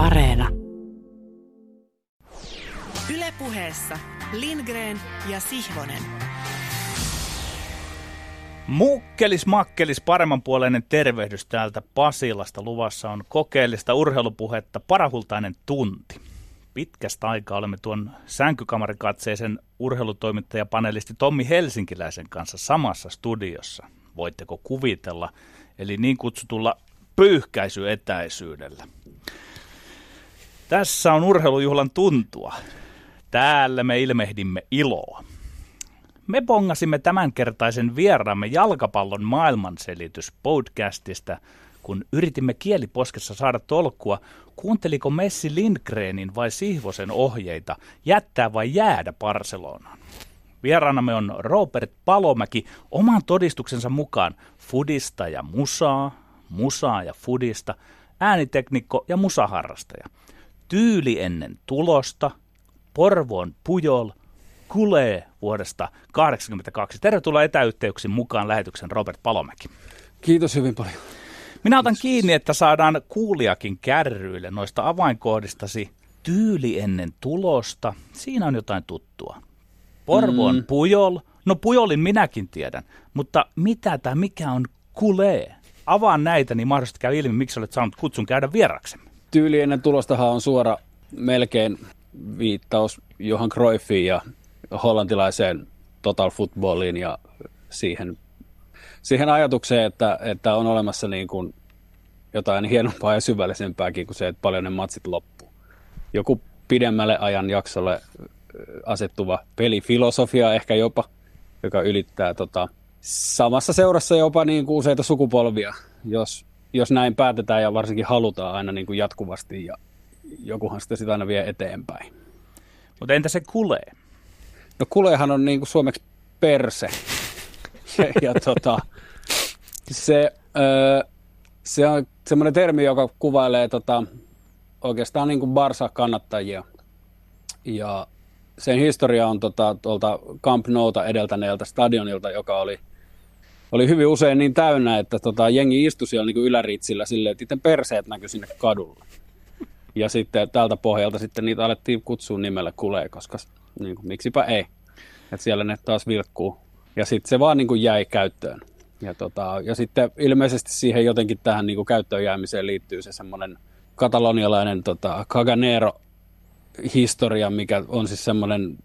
Areena. Ylepuheessa Lindgren ja Sihvonen. Mukkelis makkelis paremmanpuoleinen tervehdys täältä Pasilasta. Luvassa on kokeellista urheilupuhetta parahultainen tunti. Pitkästä aikaa olemme tuon sänkykamarikatseisen urheilutoimittajapanelisti Tommi Helsinkiläisen kanssa samassa studiossa. Voitteko kuvitella? Eli niin kutsutulla pyyhkäisyetäisyydellä. Tässä on urheilujuhlan tuntua. Täällä me ilmehdimme iloa. Me bongasimme tämänkertaisen vieraamme jalkapallon maailmanselitys podcastista, kun yritimme kieliposkessa saada tolkkua, kuunteliko Messi Lindgrenin vai Sihvosen ohjeita jättää vai jäädä Barcelonaan. Vieraanamme on Robert Palomäki oman todistuksensa mukaan fudista ja musaa, musaa ja fudista, ääniteknikko ja musaharrastaja. Tyyli ennen tulosta, Porvoon Pujol, Kulee vuodesta 1982. Tervetuloa etäyhteyksin mukaan lähetyksen Robert Palomäki. Kiitos hyvin paljon. Minä otan Kiitos. kiinni, että saadaan kuulijakin kärryille noista avainkohdistasi. Tyyli ennen tulosta, siinä on jotain tuttua. Porvoon mm. Pujol, no Pujolin minäkin tiedän, mutta mitä tämä, mikä on Kulee? Avaan näitä, niin mahdollisesti käy ilmi, miksi olet saanut kutsun käydä vieraksemme. Tyyli ennen tulostahan on suora melkein viittaus Johan Cruyffiin ja hollantilaiseen total footballiin ja siihen, siihen ajatukseen, että, että on olemassa niin kuin jotain hienompaa ja syvällisempääkin kuin se, että paljon ne matsit loppuu. Joku pidemmälle ajan jaksolle asettuva pelifilosofia ehkä jopa, joka ylittää tota, samassa seurassa jopa niin kuin useita sukupolvia, jos, jos näin päätetään ja varsinkin halutaan aina niin kuin jatkuvasti ja jokuhan sitä sitä aina vie eteenpäin. Mutta entä se kulee? No kuleehan on niin kuin suomeksi perse. ja, ja tota, se, öö, se on semmoinen termi, joka kuvailee tota, oikeastaan niin kuin Barsa-kannattajia. Ja sen historia on tota, tuolta Camp Nouta edeltäneeltä stadionilta, joka oli, oli hyvin usein niin täynnä, että tota, jengi istui siellä niin kuin yläritsillä silleen, että itse perseet näkyi sinne kadulla. Ja sitten tältä pohjalta sitten niitä alettiin kutsua nimellä kulee, koska niin kuin, miksipä ei. Että siellä ne taas vilkkuu. Ja sitten se vaan niin kuin jäi käyttöön. Ja, tota, ja sitten ilmeisesti siihen jotenkin tähän niin kuin käyttöön jäämiseen liittyy se semmoinen katalonialainen tota, Caganero historia, mikä on siis semmoinen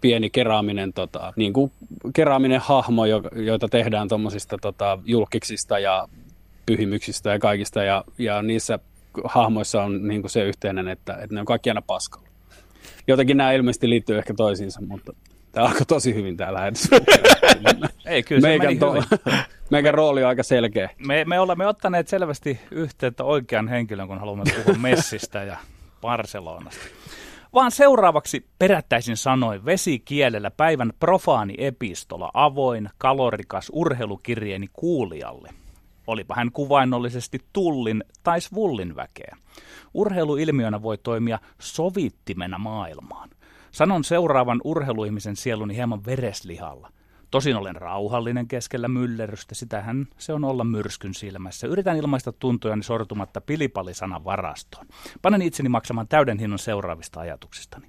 pieni keraaminen, tota, niin kuin keraaminen hahmo, joita tehdään tuommoisista tota, julkiksista ja pyhimyksistä ja kaikista. Ja, ja niissä hahmoissa on niin kuin se yhteinen, että, että ne on kaikki aina paskalla. Jotenkin nämä ilmeisesti liittyy ehkä toisiinsa, mutta tämä alkoi tosi hyvin tämä lähetys. Ei, kyllä se meikän, to- meikän rooli on aika selkeä. Me, me olemme ottaneet selvästi yhteyttä oikean henkilön, kun haluamme puhua Messistä ja Barcelonasta. Vaan seuraavaksi perättäisin sanoin vesikielellä päivän profaani epistola, avoin, kalorikas urheilukirjeeni kuulijalle. Olipa hän kuvainnollisesti tullin tai svullin väkeä. Urheiluilmiönä voi toimia sovittimena maailmaan. Sanon seuraavan urheiluihmisen sieluni hieman vereslihalla. Tosin olen rauhallinen keskellä myllerrystä, sitähän se on olla myrskyn silmässä. Yritän ilmaista tuntojani sortumatta pilipallisanan varastoon. Panen itseni maksamaan täyden hinnan seuraavista ajatuksistani.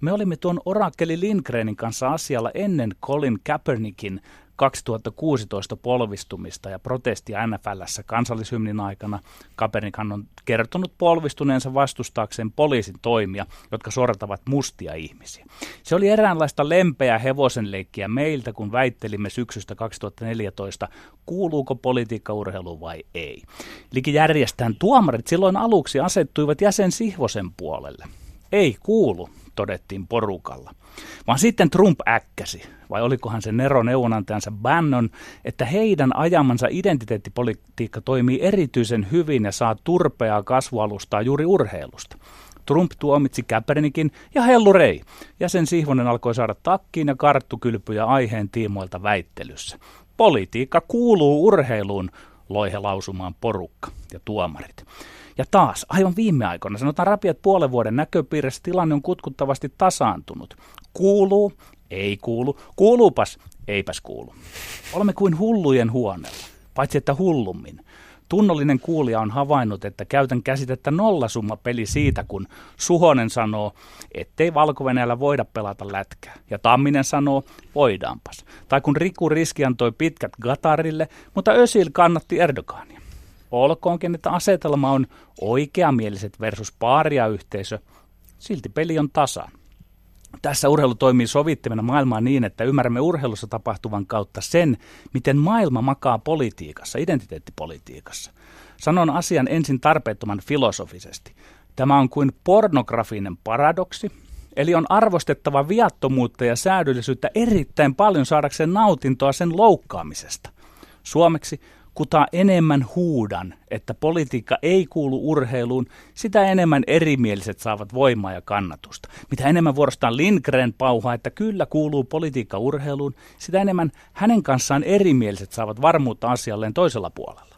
Me olimme tuon Orakkeli Lindgrenin kanssa asialla ennen Colin Kaepernickin 2016 polvistumista ja protestia NFLssä kansallishymnin aikana. Kaepernickhan on kertonut polvistuneensa vastustaakseen poliisin toimia, jotka sortavat mustia ihmisiä. Se oli eräänlaista lempeää hevosenleikkiä meiltä, kun väittelimme syksystä 2014, kuuluuko politiikka urheilu vai ei. Liki järjestään tuomarit silloin aluksi asettuivat jäsen Sihvosen puolelle. Ei kuulu, todettiin porukalla. Vaan sitten Trump äkkäsi, vai olikohan se Nero neuvonantajansa Bannon, että heidän ajamansa identiteettipolitiikka toimii erityisen hyvin ja saa turpeaa kasvualustaa juuri urheilusta. Trump tuomitsi Kaepernickin ja hellurei, ja sen Sihvonen alkoi saada takkiin ja karttukylpyjä aiheen tiimoilta väittelyssä. Politiikka kuuluu urheiluun, loi he lausumaan porukka ja tuomarit. Ja taas, aivan viime aikoina, sanotaan rapiat puolen vuoden näköpiirissä, tilanne on kutkuttavasti tasaantunut. Kuuluu, ei kuulu, kuuluupas, eipäs kuulu. Olemme kuin hullujen huoneella, paitsi että hullummin. Tunnollinen kuulija on havainnut, että käytän käsitettä nollasumma peli siitä, kun Suhonen sanoo, ettei valko voida pelata lätkää. Ja Tamminen sanoo, voidaanpas. Tai kun Riku Riski antoi pitkät Gatarille, mutta Ösil kannatti Erdogania. Olkoonkin, että asetelma on oikeamieliset versus paaria-yhteisö, silti peli on tasan. Tässä urheilu toimii sovittimena maailmaa niin, että ymmärrämme urheilussa tapahtuvan kautta sen, miten maailma makaa politiikassa, identiteettipolitiikassa. Sanon asian ensin tarpeettoman filosofisesti. Tämä on kuin pornografinen paradoksi, eli on arvostettava viattomuutta ja säädöllisyyttä erittäin paljon saadakseen nautintoa sen loukkaamisesta. Suomeksi kuta enemmän huudan, että politiikka ei kuulu urheiluun, sitä enemmän erimieliset saavat voimaa ja kannatusta. Mitä enemmän vuorostaan Lindgren pauhaa, että kyllä kuuluu politiikka urheiluun, sitä enemmän hänen kanssaan erimieliset saavat varmuutta asialleen toisella puolella.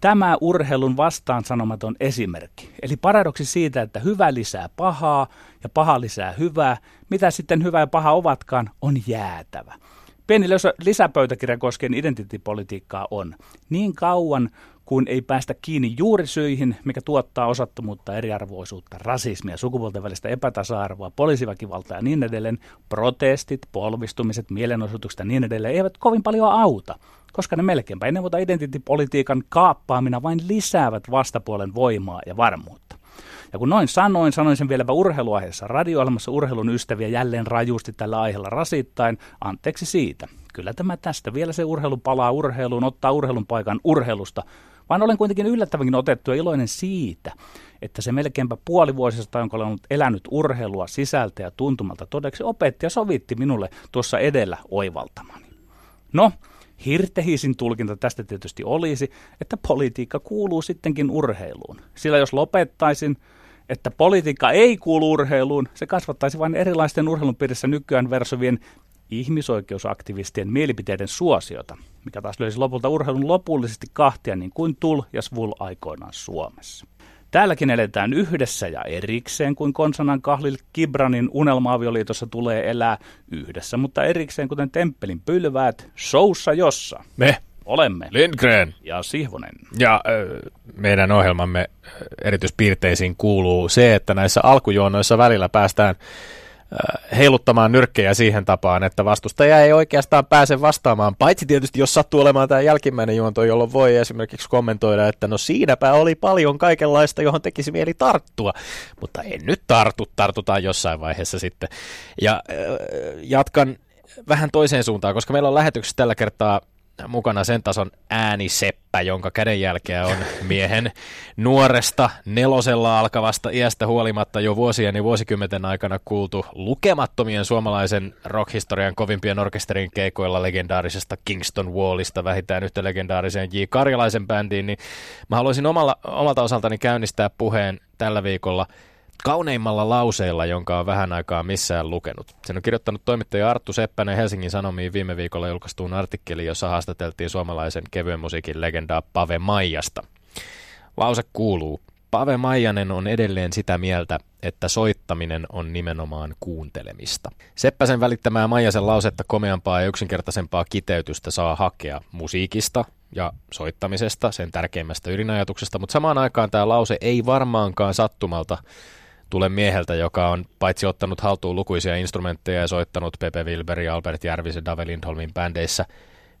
Tämä urheilun vastaan sanomaton esimerkki, eli paradoksi siitä, että hyvä lisää pahaa ja paha lisää hyvää, mitä sitten hyvä ja paha ovatkaan, on jäätävä. Pieni lisäpöytäkirja koskien identiteettipolitiikkaa on. Niin kauan kuin ei päästä kiinni juurisyihin, mikä tuottaa osattomuutta, eriarvoisuutta, rasismia, sukupuolten välistä epätasa-arvoa, poliisiväkivaltaa ja niin edelleen, protestit, polvistumiset, mielenosoitukset ja niin edelleen eivät kovin paljon auta, koska ne melkeinpä ennen muuta identiteettipolitiikan kaappaamina vain lisäävät vastapuolen voimaa ja varmuutta. Ja kun noin sanoin, sanoin sen vieläpä urheiluaiheessa radio urheilun ystäviä jälleen rajusti tällä aiheella rasittain. Anteeksi siitä. Kyllä tämä tästä vielä se urheilu palaa urheiluun, ottaa urheilun paikan urheilusta. Vaan olen kuitenkin yllättävänkin otettu ja iloinen siitä, että se melkeinpä puoli vuosista, jonka olen elänyt urheilua sisältä ja tuntumalta todeksi, opetti ja sovitti minulle tuossa edellä oivaltamani. No, Hirtehisin tulkinta tästä tietysti olisi, että politiikka kuuluu sittenkin urheiluun. Sillä jos lopettaisin että politiikka ei kuulu urheiluun, se kasvattaisi vain erilaisten urheilun piirissä nykyään versovien ihmisoikeusaktivistien mielipiteiden suosiota, mikä taas löysi lopulta urheilun lopullisesti kahtia niin kuin Tul ja Svul aikoinaan Suomessa. Täälläkin eletään yhdessä ja erikseen, kuin konsanan Kahlil Kibranin unelmaavioliitossa tulee elää yhdessä, mutta erikseen, kuten temppelin pylväät, showssa jossa. Me olemme Lindgren ja Sihvonen. Ja meidän ohjelmamme erityispiirteisiin kuuluu se, että näissä alkujuonnoissa välillä päästään heiluttamaan nyrkkejä siihen tapaan, että vastustaja ei oikeastaan pääse vastaamaan, paitsi tietysti jos sattuu olemaan tämä jälkimmäinen juonto, jolloin voi esimerkiksi kommentoida, että no siinäpä oli paljon kaikenlaista, johon tekisi mieli tarttua, mutta en nyt tartu, tartutaan jossain vaiheessa sitten. Ja äh, jatkan vähän toiseen suuntaan, koska meillä on lähetyksessä tällä kertaa mukana sen tason ääniseppä, jonka kädenjälkeä on miehen nuoresta nelosella alkavasta iästä huolimatta jo vuosien ja vuosikymmenten aikana kuultu lukemattomien suomalaisen rockhistorian kovimpien orkesterin keikoilla legendaarisesta Kingston Wallista vähintään yhtä legendaariseen J. Karjalaisen bändiin, niin mä haluaisin omalla, omalta osaltani käynnistää puheen tällä viikolla – kauneimmalla lauseella, jonka on vähän aikaa missään lukenut. Sen on kirjoittanut toimittaja Arttu Seppänen Helsingin Sanomiin viime viikolla julkaistuun artikkeliin, jossa haastateltiin suomalaisen kevyen musiikin legendaa Pave Maijasta. Lause kuuluu, Pave Maijanen on edelleen sitä mieltä, että soittaminen on nimenomaan kuuntelemista. Seppäsen välittämää Maijasen lausetta komeampaa ja yksinkertaisempaa kiteytystä saa hakea musiikista ja soittamisesta, sen tärkeimmästä ydinajatuksesta, mutta samaan aikaan tämä lause ei varmaankaan sattumalta tule mieheltä, joka on paitsi ottanut haltuun lukuisia instrumentteja ja soittanut Pepe Wilberi, Albert Järvisen, Dave Lindholmin bändeissä,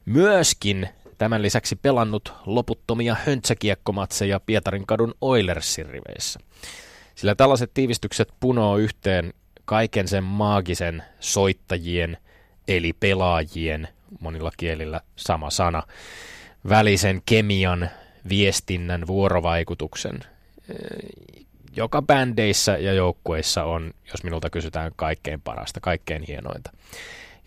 myöskin tämän lisäksi pelannut loputtomia höntsäkiekkomatseja Pietarin kadun Oilersin riveissä. Sillä tällaiset tiivistykset punoo yhteen kaiken sen maagisen soittajien, eli pelaajien, monilla kielillä sama sana, välisen kemian, viestinnän, vuorovaikutuksen, joka bändeissä ja joukkueissa on, jos minulta kysytään, kaikkein parasta, kaikkein hienointa.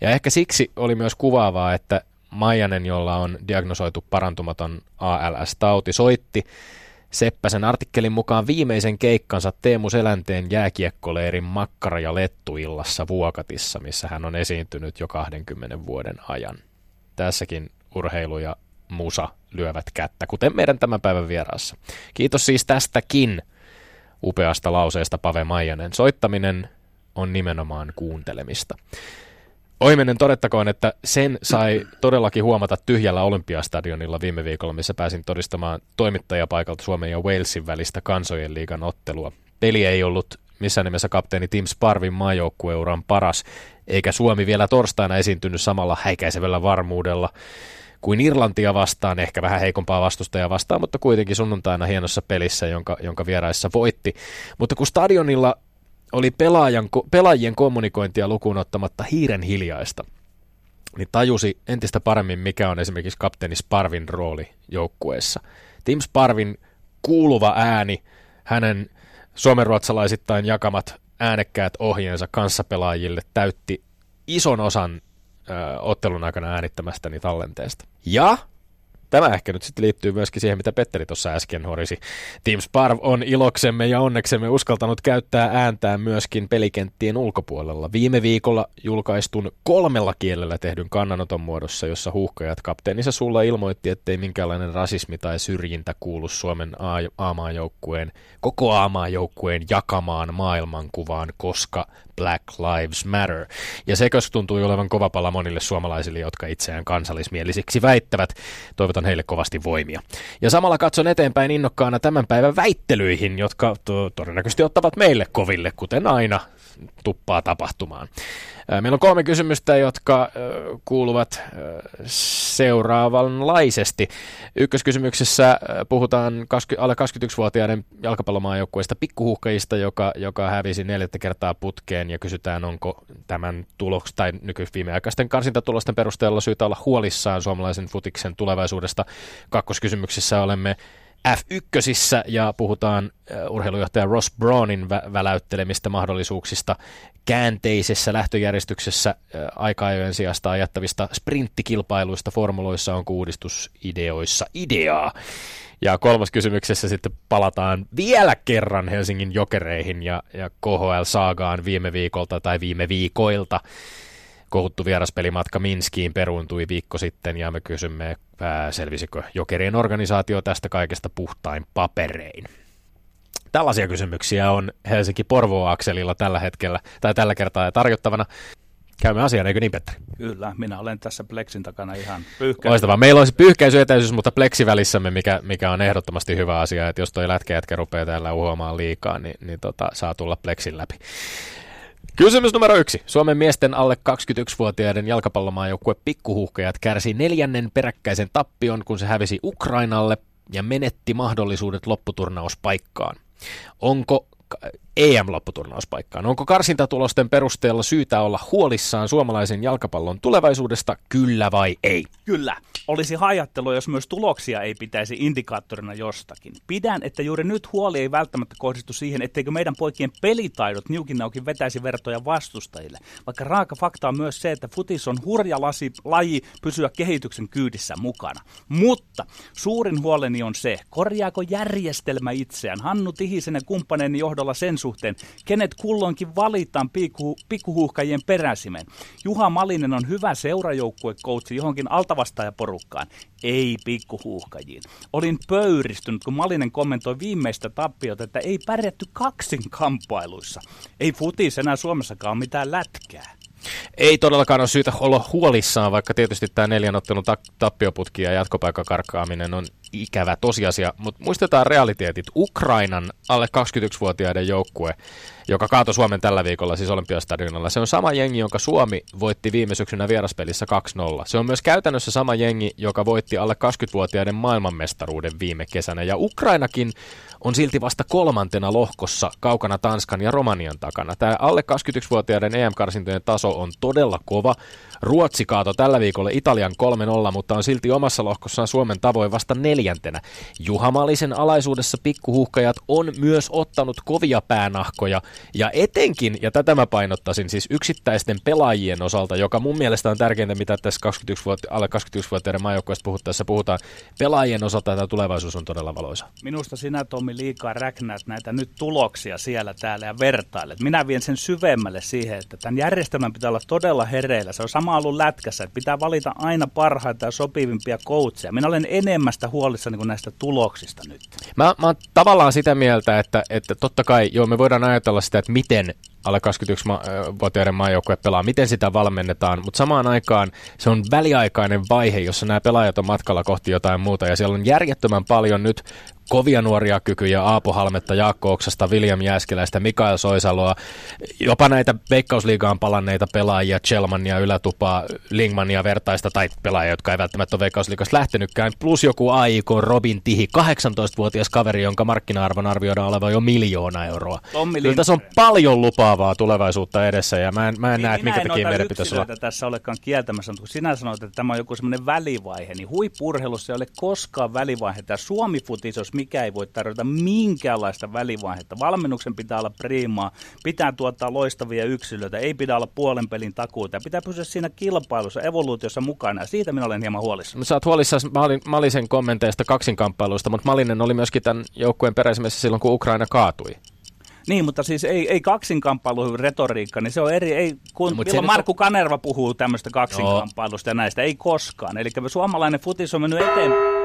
Ja ehkä siksi oli myös kuvaavaa, että Maijanen, jolla on diagnosoitu parantumaton ALS-tauti, soitti Seppäsen artikkelin mukaan viimeisen keikkansa Teemu Selänteen jääkiekkoleirin makkara- ja lettuillassa Vuokatissa, missä hän on esiintynyt jo 20 vuoden ajan. Tässäkin urheilu ja musa lyövät kättä, kuten meidän tämän päivän vieraassa. Kiitos siis tästäkin upeasta lauseesta Pave Maijanen. Soittaminen on nimenomaan kuuntelemista. Oimennen todettakoon, että sen sai todellakin huomata tyhjällä Olympiastadionilla viime viikolla, missä pääsin todistamaan toimittajapaikalta Suomen ja Walesin välistä kansojen liigan ottelua. Peli ei ollut missään nimessä kapteeni Tim Sparvin maajoukkueuran paras, eikä Suomi vielä torstaina esiintynyt samalla häikäisevällä varmuudella kuin Irlantia vastaan, ehkä vähän heikompaa vastustajaa vastaan, mutta kuitenkin sunnuntaina hienossa pelissä, jonka, jonka vieraissa voitti. Mutta kun stadionilla oli pelaajan, pelaajien kommunikointia lukuun ottamatta hiiren hiljaista, niin tajusi entistä paremmin, mikä on esimerkiksi kapteeni Sparvin rooli joukkueessa. Tim Sparvin kuuluva ääni, hänen suomenruotsalaisittain jakamat äänekkäät ohjeensa kanssapelaajille täytti ison osan ö, ottelun aikana äänittämästäni tallenteesta. Ja Tämä ehkä nyt sitten liittyy myöskin siihen, mitä Petteri tuossa äsken horisi. Team Sparv on iloksemme ja onneksemme uskaltanut käyttää ääntään myöskin pelikenttien ulkopuolella. Viime viikolla julkaistun kolmella kielellä tehdyn kannanoton muodossa, jossa huuhkajat kapteenissa sulla ilmoitti, ettei minkäänlainen rasismi tai syrjintä kuulu Suomen A-maajoukkueen, koko A-maajoukkueen jakamaan maailmankuvaan, koska Black Lives Matter. Ja se tuntui olevan kova pala monille suomalaisille, jotka itseään kansallismielisiksi väittävät. Toivotan heille kovasti voimia. Ja samalla katson eteenpäin innokkaana tämän päivän väittelyihin, jotka to- todennäköisesti ottavat meille koville, kuten aina tuppaa tapahtumaan. Meillä on kolme kysymystä, jotka kuuluvat seuraavanlaisesti. Ykköskysymyksessä puhutaan alle 21-vuotiaiden jalkapallomaajoukkueesta pikkuhuhkajista, joka, joka hävisi neljättä kertaa putkeen ja kysytään, onko tämän tuloks tai nykyviimeaikaisten karsintatulosten perusteella syytä olla huolissaan suomalaisen futiksen tulevaisuudesta. Kakkoskysymyksessä olemme F1 ja puhutaan urheilujohtaja Ross Brownin vä- väläyttelemistä mahdollisuuksista käänteisessä lähtöjärjestyksessä aika-ajojen sijasta ajattavista sprinttikilpailuista formuloissa on uudistusideoissa ideaa. Ja kolmas kysymyksessä sitten palataan vielä kerran Helsingin jokereihin ja, ja KHL-saagaan viime viikolta tai viime viikoilta kohuttu vieraspelimatka Minskiin peruuntui viikko sitten ja me kysymme, selvisikö Jokerien organisaatio tästä kaikesta puhtain paperein. Tällaisia kysymyksiä on Helsinki-Porvoo-akselilla tällä hetkellä tai tällä kertaa tarjottavana. Käymme asiaan, eikö niin Petteri? Kyllä, minä olen tässä Plexin takana ihan pyyhkäisy. Loistavaa. Meillä olisi pyyhkäisyetäisyys, mutta Plexi välissämme, mikä, mikä on ehdottomasti hyvä asia, että jos toi lätkäjätkä rupeaa täällä uhoamaan liikaa, niin, niin tota, saa tulla Plexin läpi. Kysymys numero yksi. Suomen miesten alle 21-vuotiaiden jalkapallomaajoukkue pikkuhuhkajat kärsi neljännen peräkkäisen tappion, kun se hävisi Ukrainalle ja menetti mahdollisuudet lopputurnauspaikkaan. Onko EM-lopputurnauspaikkaan. Onko karsintatulosten perusteella syytä olla huolissaan suomalaisen jalkapallon tulevaisuudesta, kyllä vai ei? Kyllä. Olisi hajattelu, jos myös tuloksia ei pitäisi indikaattorina jostakin. Pidän, että juuri nyt huoli ei välttämättä kohdistu siihen, etteikö meidän poikien pelitaidot niukin vetäisi vertoja vastustajille. Vaikka raaka fakta on myös se, että futis on hurja lasi, laji pysyä kehityksen kyydissä mukana. Mutta suurin huoleni on se, korjaako järjestelmä itseään Hannu Tihisen ja kumppaneiden johdolla sen suhteen, kenet kulloinkin valitaan pikku, pikkuhuuhkajien peräsimen. Juha Malinen on hyvä seurajoukkuekoutsi johonkin altavastaajaporukkaan, ei pikkuhuuhkajiin. Olin pöyristynyt, kun Malinen kommentoi viimeistä tappiota, että ei pärjätty kaksin kamppailuissa. Ei futis enää Suomessakaan mitään lätkää. Ei todellakaan ole syytä olla huolissaan, vaikka tietysti tämä neljän ottelun tappioputki ja jatkopaikkakarkkaaminen on ikävä tosiasia, mutta muistetaan realiteetit. Ukrainan alle 21-vuotiaiden joukkue, joka kaatoi Suomen tällä viikolla siis Olympiastadionilla, se on sama jengi, jonka Suomi voitti viime syksynä vieraspelissä 2-0. Se on myös käytännössä sama jengi, joka voitti alle 20-vuotiaiden maailmanmestaruuden viime kesänä. Ja Ukrainakin on silti vasta kolmantena lohkossa kaukana Tanskan ja Romanian takana. Tämä alle 21-vuotiaiden EM-karsintojen taso on todella kova. Ruotsi kaato tällä viikolla Italian 3-0, mutta on silti omassa lohkossaan Suomen tavoin vasta neljäntenä. Juha Malisen alaisuudessa pikkuhuhkajat on myös ottanut kovia päänahkoja, ja etenkin, ja tätä mä painottaisin, siis yksittäisten pelaajien osalta, joka mun mielestä on tärkeintä, mitä tässä 21 vuotta, alle 21-vuotiaiden maajoukkueesta puhuttaessa puhutaan, pelaajien osalta tämä tulevaisuus on todella valoisa. Minusta sinä, Tommi, liikaa räknäät näitä nyt tuloksia siellä täällä ja vertailet. Minä vien sen syvemmälle siihen, että tämän järjestelmän pitää olla todella hereillä. Se on sama ollut lätkässä, että pitää valita aina parhaita ja sopivimpia coacheja. Minä olen enemmästä huoli huolissani niin näistä tuloksista nyt? Mä, mä oon tavallaan sitä mieltä, että, että totta kai, joo, me voidaan ajatella sitä, että miten alle 21-vuotiaiden maajoukkue pelaa, miten sitä valmennetaan, mutta samaan aikaan se on väliaikainen vaihe, jossa nämä pelaajat on matkalla kohti jotain muuta, ja siellä on järjettömän paljon nyt kovia nuoria kykyjä, Aapo Halmetta, Jaakko Oksasta, William Jääskeläistä, Mikael Soisaloa, jopa näitä Veikkausliigaan palanneita pelaajia, Chelmania, Ylätupaa, Lingmania vertaista, tai pelaajia, jotka ei välttämättä ole Veikkausliigasta lähtenytkään, plus joku AIK Robin Tihi, 18-vuotias kaveri, jonka markkina-arvon arvioidaan olevan jo miljoona euroa. Kyllä tässä on paljon lupaavaa tulevaisuutta edessä, ja mä en, mä en niin, näe, että mikä takia meidän pitäisi olla. tässä olekaan kieltämässä, mutta kun sinä sanoit, että tämä on joku semmoinen välivaihe, niin huippurheilussa ei ole koskaan välivaihe. Tämä Suomi-futis, jos mikä ei voi tarjota minkäänlaista välivaihetta. Valmennuksen pitää olla priimaa, pitää tuottaa loistavia yksilöitä, ei pidä olla puolen pelin takuuta. Pitää pysyä siinä kilpailussa, evoluutiossa mukana ja siitä minä olen hieman huolissani. Sä oot huolissasi Malisen kommenteista kaksinkamppailuista, mutta Malinen oli myöskin tämän joukkueen peräisimessä silloin, kun Ukraina kaatui. Niin, mutta siis ei, ei kaksinkamppailu retoriikka, niin se on eri, ei, kun no, milloin Markku on... Kanerva puhuu tämmöistä kaksinkamppailusta ja näistä, ei koskaan. Eli suomalainen futis on mennyt eteenpäin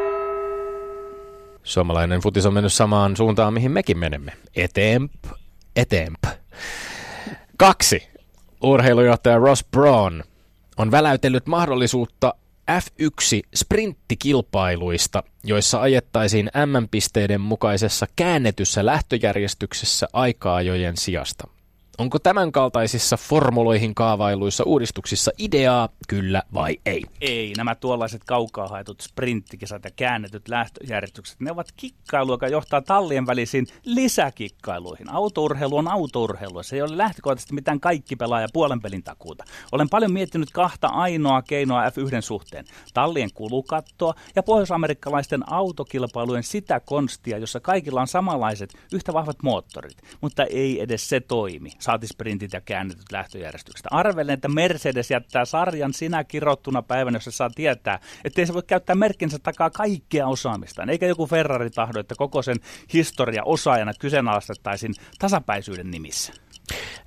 Suomalainen futis on mennyt samaan suuntaan, mihin mekin menemme. Eteemp, eteemp. Kaksi. Urheilujohtaja Ross Braun on väläytellyt mahdollisuutta F1-sprinttikilpailuista, joissa ajettaisiin M-pisteiden mukaisessa käännetyssä lähtöjärjestyksessä aika-ajojen sijasta. Onko tämän kaltaisissa formuloihin kaavailuissa uudistuksissa ideaa, kyllä vai ei? Ei. Nämä tuollaiset kaukaa haetut sprinttikisat ja käännetyt lähtöjärjestykset, ne ovat kikkailu, joka johtaa tallien välisiin lisäkikkailuihin. Autourheilu on autourheilu. Se ei ole lähtökohtaisesti mitään kaikki pelaaja puolen pelin takuuta. Olen paljon miettinyt kahta ainoa keinoa F1 suhteen. Tallien kulukattoa ja pohjoisamerikkalaisten autokilpailujen sitä konstia, jossa kaikilla on samanlaiset yhtä vahvat moottorit. Mutta ei edes se toimi saati sprintit ja käännetyt lähtöjärjestykset. Arvelen, että Mercedes jättää sarjan sinä kirottuna päivänä, jossa saa tietää, että ei se voi käyttää merkkinsä takaa kaikkea osaamistaan. Eikä joku Ferrari tahdo, että koko sen historia osaajana kyseenalaistettaisiin tasapäisyyden nimissä.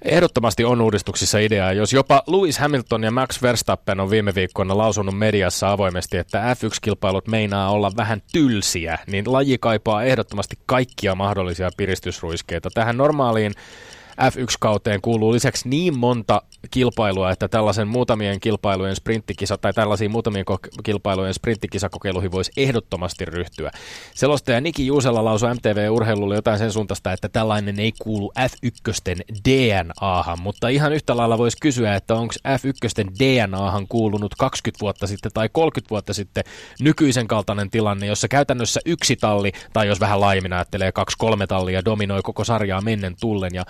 Ehdottomasti on uudistuksissa ideaa. Jos jopa Lewis Hamilton ja Max Verstappen on viime viikkoina lausunut mediassa avoimesti, että F1-kilpailut meinaa olla vähän tylsiä, niin laji kaipaa ehdottomasti kaikkia mahdollisia piristysruiskeita. Tähän normaaliin F1-kauteen kuuluu lisäksi niin monta kilpailua, että tällaisen muutamien kilpailujen sprinttikisa tai tällaisiin muutamien kilpailujen sprinttikisakokeiluihin voisi ehdottomasti ryhtyä. Selostaja Niki Juusella lausui MTV-urheilulle jotain sen suuntaista, että tällainen ei kuulu F1 DNAhan, mutta ihan yhtä lailla voisi kysyä, että onko F1 DNAhan kuulunut 20 vuotta sitten tai 30 vuotta sitten nykyisen kaltainen tilanne, jossa käytännössä yksi talli, tai jos vähän laimin ajattelee, kaksi-kolme tallia dominoi koko sarjaa mennen tullen, ja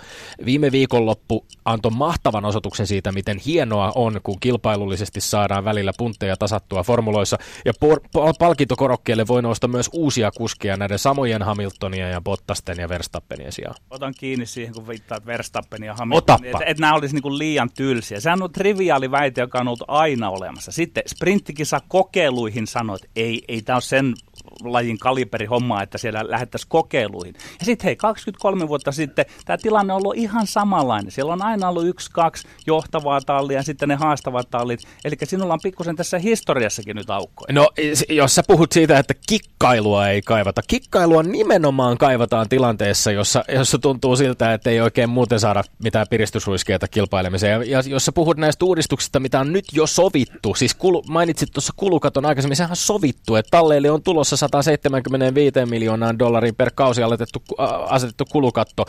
Viime viikonloppu antoi mahtavan osoituksen siitä, miten hienoa on, kun kilpailullisesti saadaan välillä puntteja tasattua formuloissa. Ja por- palkintokorokkeelle voi nousta myös uusia kuskeja näiden samojen Hamiltonia ja Bottasten ja Verstappenien sijaan. Otan kiinni siihen, kun viittaat Verstappen ja Hamiltonia, että et nämä olisi niinku liian tylsiä. Sehän on triviaali väite, joka on ollut aina olemassa. Sitten sprinttikisa kokeiluihin sanoit, ei, ei tämä ole sen lajin kaliberi hommaa, että siellä lähettäisiin kokeiluihin. Ja sitten hei, 23 vuotta sitten tämä tilanne on ollut ihan samanlainen. Siellä on aina ollut yksi, kaksi johtavaa tallia ja sitten ne haastavat tallit. Eli sinulla on pikkusen tässä historiassakin nyt aukkoja. No, jos sä puhut siitä, että kikkailua ei kaivata. Kikkailua nimenomaan kaivataan tilanteessa, jossa, jossa tuntuu siltä, että ei oikein muuten saada mitään piristysruiskeita kilpailemiseen. Ja, ja jos sä puhut näistä uudistuksista, mitä on nyt jo sovittu, siis kulu, mainitsit tuossa kulukaton aikaisemmin, sehän on sovittu, että talleille on tulossa 175 miljoonaan dollariin per kausi asetettu, asetettu kulukatto,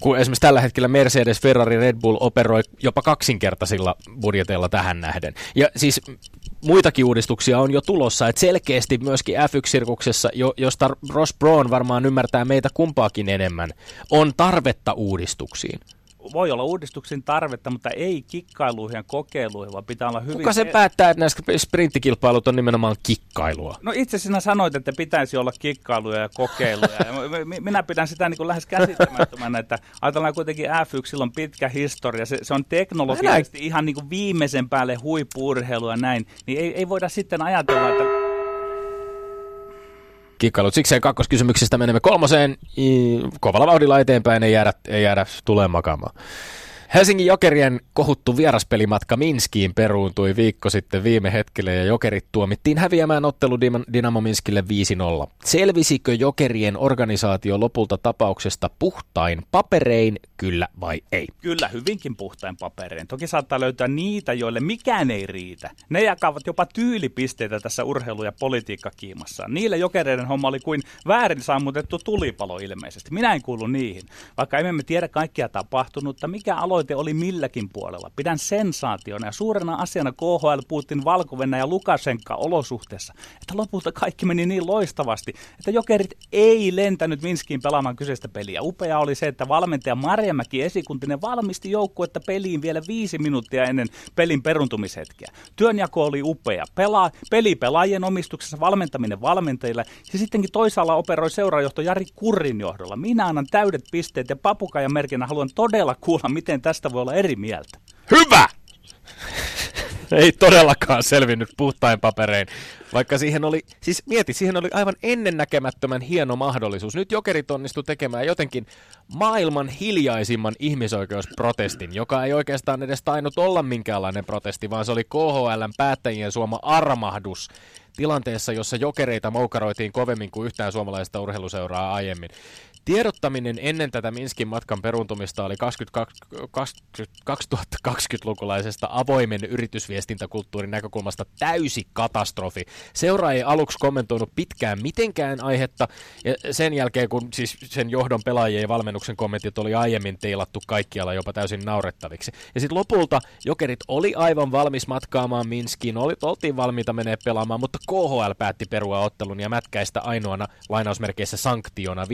kun esimerkiksi tällä hetkellä Mercedes, Ferrari, Red Bull operoi jopa kaksinkertaisilla budjeteilla tähän nähden. Ja siis muitakin uudistuksia on jo tulossa, että selkeästi myöskin F1-sirkuksessa, jo, josta Ross Braun varmaan ymmärtää meitä kumpaakin enemmän, on tarvetta uudistuksiin voi olla uudistuksen tarvetta, mutta ei kikkailuihin ja kokeiluihin, vaan pitää olla hyvin... Kuka se päättää, että näissä sprinttikilpailut on nimenomaan kikkailua? No itse sinä sanoit, että pitäisi olla kikkailuja ja kokeiluja. ja minä pidän sitä niin kuin lähes käsittämättömänä, että ajatellaan kuitenkin F1, sillä on pitkä historia, se, se on teknologisesti ihan niin kuin viimeisen päälle huippuurheilu ja näin, niin ei, ei voida sitten ajatella, että kikkailut. Sikseen kakkoskysymyksestä menemme kolmoseen. Kovalla vauhdilla eteenpäin ei jäädä, ei jäädä tulee makaamaan. Helsingin Jokerien kohuttu vieraspelimatka Minskiin peruuntui viikko sitten viime hetkellä ja Jokerit tuomittiin häviämään ottelu Dynamo Minskille 5-0. Selvisikö Jokerien organisaatio lopulta tapauksesta puhtain paperein, kyllä vai ei? Kyllä, hyvinkin puhtain paperein. Toki saattaa löytää niitä, joille mikään ei riitä. Ne jakavat jopa tyylipisteitä tässä urheilu- ja politiikkakiimassa. Niille Jokereiden homma oli kuin väärin sammutettu tulipalo ilmeisesti. Minä en kuulu niihin. Vaikka emme tiedä kaikkia tapahtunutta, mikä aloite oli milläkin puolella. Pidän sensaationa ja suurena asiana KHL Putin valko ja Lukasenka olosuhteessa, että lopulta kaikki meni niin loistavasti, että Jokerit ei lentänyt Minskiin pelaamaan kyseistä peliä. Upea oli se, että valmentaja Marjamäki Esikuntinen valmisti joukkuetta peliin vielä viisi minuuttia ennen pelin peruntumishetkeä. Työnjako oli upea. Pelaa, peli pelaajien omistuksessa, valmentaminen valmentajille ja sittenkin toisaalla operoi seuraajohto Jari Kurrin johdolla. Minä annan täydet pisteet ja papukajan merkinä haluan todella kuulla, miten tästä voi olla eri mieltä. Hyvä! Ei todellakaan selvinnyt puhtain paperein, vaikka siihen oli, siis mieti, siihen oli aivan ennennäkemättömän hieno mahdollisuus. Nyt jokerit onnistu tekemään jotenkin maailman hiljaisimman ihmisoikeusprotestin, joka ei oikeastaan edes tainnut olla minkäänlainen protesti, vaan se oli KHLn päättäjien suoma armahdus tilanteessa, jossa jokereita moukaroitiin kovemmin kuin yhtään suomalaista urheiluseuraa aiemmin. Tiedottaminen ennen tätä Minskin matkan peruntumista oli 2020-lukulaisesta avoimen yritysviestintäkulttuurin näkökulmasta täysi katastrofi. Seura ei aluksi kommentoinut pitkään mitenkään aihetta, ja sen jälkeen kun siis sen johdon pelaajien ja valmennuksen kommentit oli aiemmin teilattu kaikkialla jopa täysin naurettaviksi. Ja sitten lopulta Jokerit oli aivan valmis matkaamaan Minskiin, oli, oltiin valmiita menee pelaamaan, mutta KHL päätti perua ottelun ja mätkäistä ainoana lainausmerkeissä sanktiona 5-0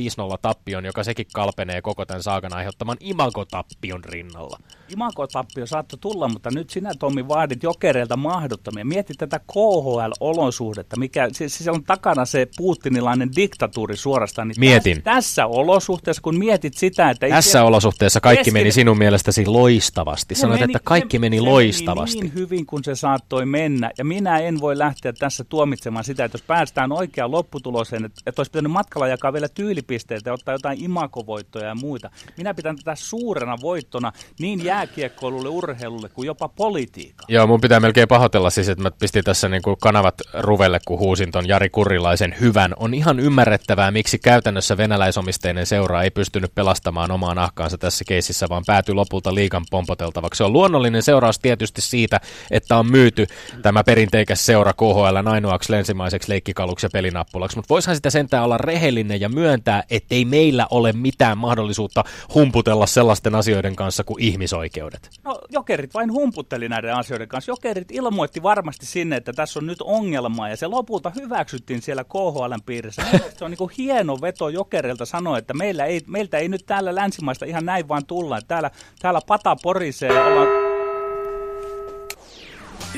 tappion, joka sekin kalpenee koko tämän saakan aiheuttaman imagotappion rinnalla. Imagotappio saattoi tulla, mutta nyt sinä Tommi vaadit jokereilta mahdottomia. Mieti tätä KHL-olosuhdetta, mikä siis, siis on takana se puuttinilainen diktatuuri suorastaan. Niin Mietin. Tässä, tässä olosuhteessa, kun mietit sitä, että... Tässä itse... olosuhteessa kaikki kesken... meni sinun mielestäsi loistavasti. Sanoit, meni, että kaikki meni se, loistavasti. Se meni niin hyvin kuin se saattoi mennä. Ja minä en voi lähteä tässä tuomitsemaan sitä, että jos päästään oikeaan lopputuloseen, että, että olisi pitänyt matkalla jakaa vielä tyylipisteitä ja ottaa jotain imakovoittoja ja muita. Minä pidän tätä suurena voittona niin jääkiekkoilulle, urheilulle kuin jopa politiikkaan. Joo, mun pitää melkein pahoitella siis, että mä pistin tässä niin kuin kanavat ruvelle, kun huusin ton Jari Kurilaisen hyvän. On ihan ymmärrettävää, miksi käytännössä venäläisomisteinen seura ei pystynyt pelastamaan omaa nahkaansa tässä keisissä, vaan päätyi lopulta liikan pompoteltavaksi. Se on luonnollinen seuraus tietysti siitä, että on myyty tämä perinteikäs seura KHL ainoaksi länsimaiseksi leikkikaluksi ja pelinappulaksi, mutta voisihan sitä sentään olla rehellinen ja myöntää, ettei meillä ole mitään mahdollisuutta humputella sellaisten asioiden kanssa kuin ihmisoikeudet. No jokerit vain humputteli näiden asioiden kanssa. Jokerit ilmoitti varmasti sinne, että tässä on nyt ongelma ja se lopulta hyväksyttiin siellä KHLn piirissä. Se on niin kuin hieno veto jokerilta sanoa, että meillä ei, meiltä ei nyt täällä länsimaista ihan näin vaan tulla. Täällä, täällä pata porisee ja ollaan...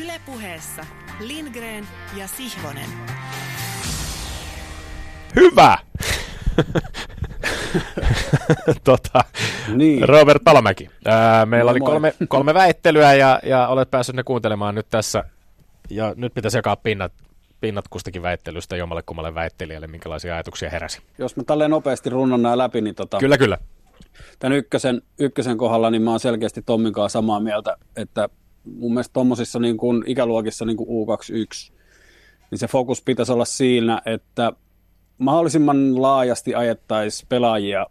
Ylepuheessa Lindgren ja Sihvonen. Hyvä! tota, niin. Robert Palomäki. Ää, meillä no, oli kolme, kolme väittelyä ja, ja olet päässyt ne kuuntelemaan nyt tässä. Ja nyt pitäisi jakaa pinnat, pinnat kustakin väittelystä jommalle kummalle väittelijälle, minkälaisia ajatuksia heräsi. Jos mä tälleen nopeasti runnon nämä läpi, niin tota, Kyllä, kyllä. Tämän ykkösen, ykkösen kohdalla niin mä oon selkeästi Tommin kanssa samaa mieltä, että mun mielestä tuommoisissa niin kuin ikäluokissa niin kuin U21, niin se fokus pitäisi olla siinä, että mahdollisimman laajasti ajettaisiin pelaajia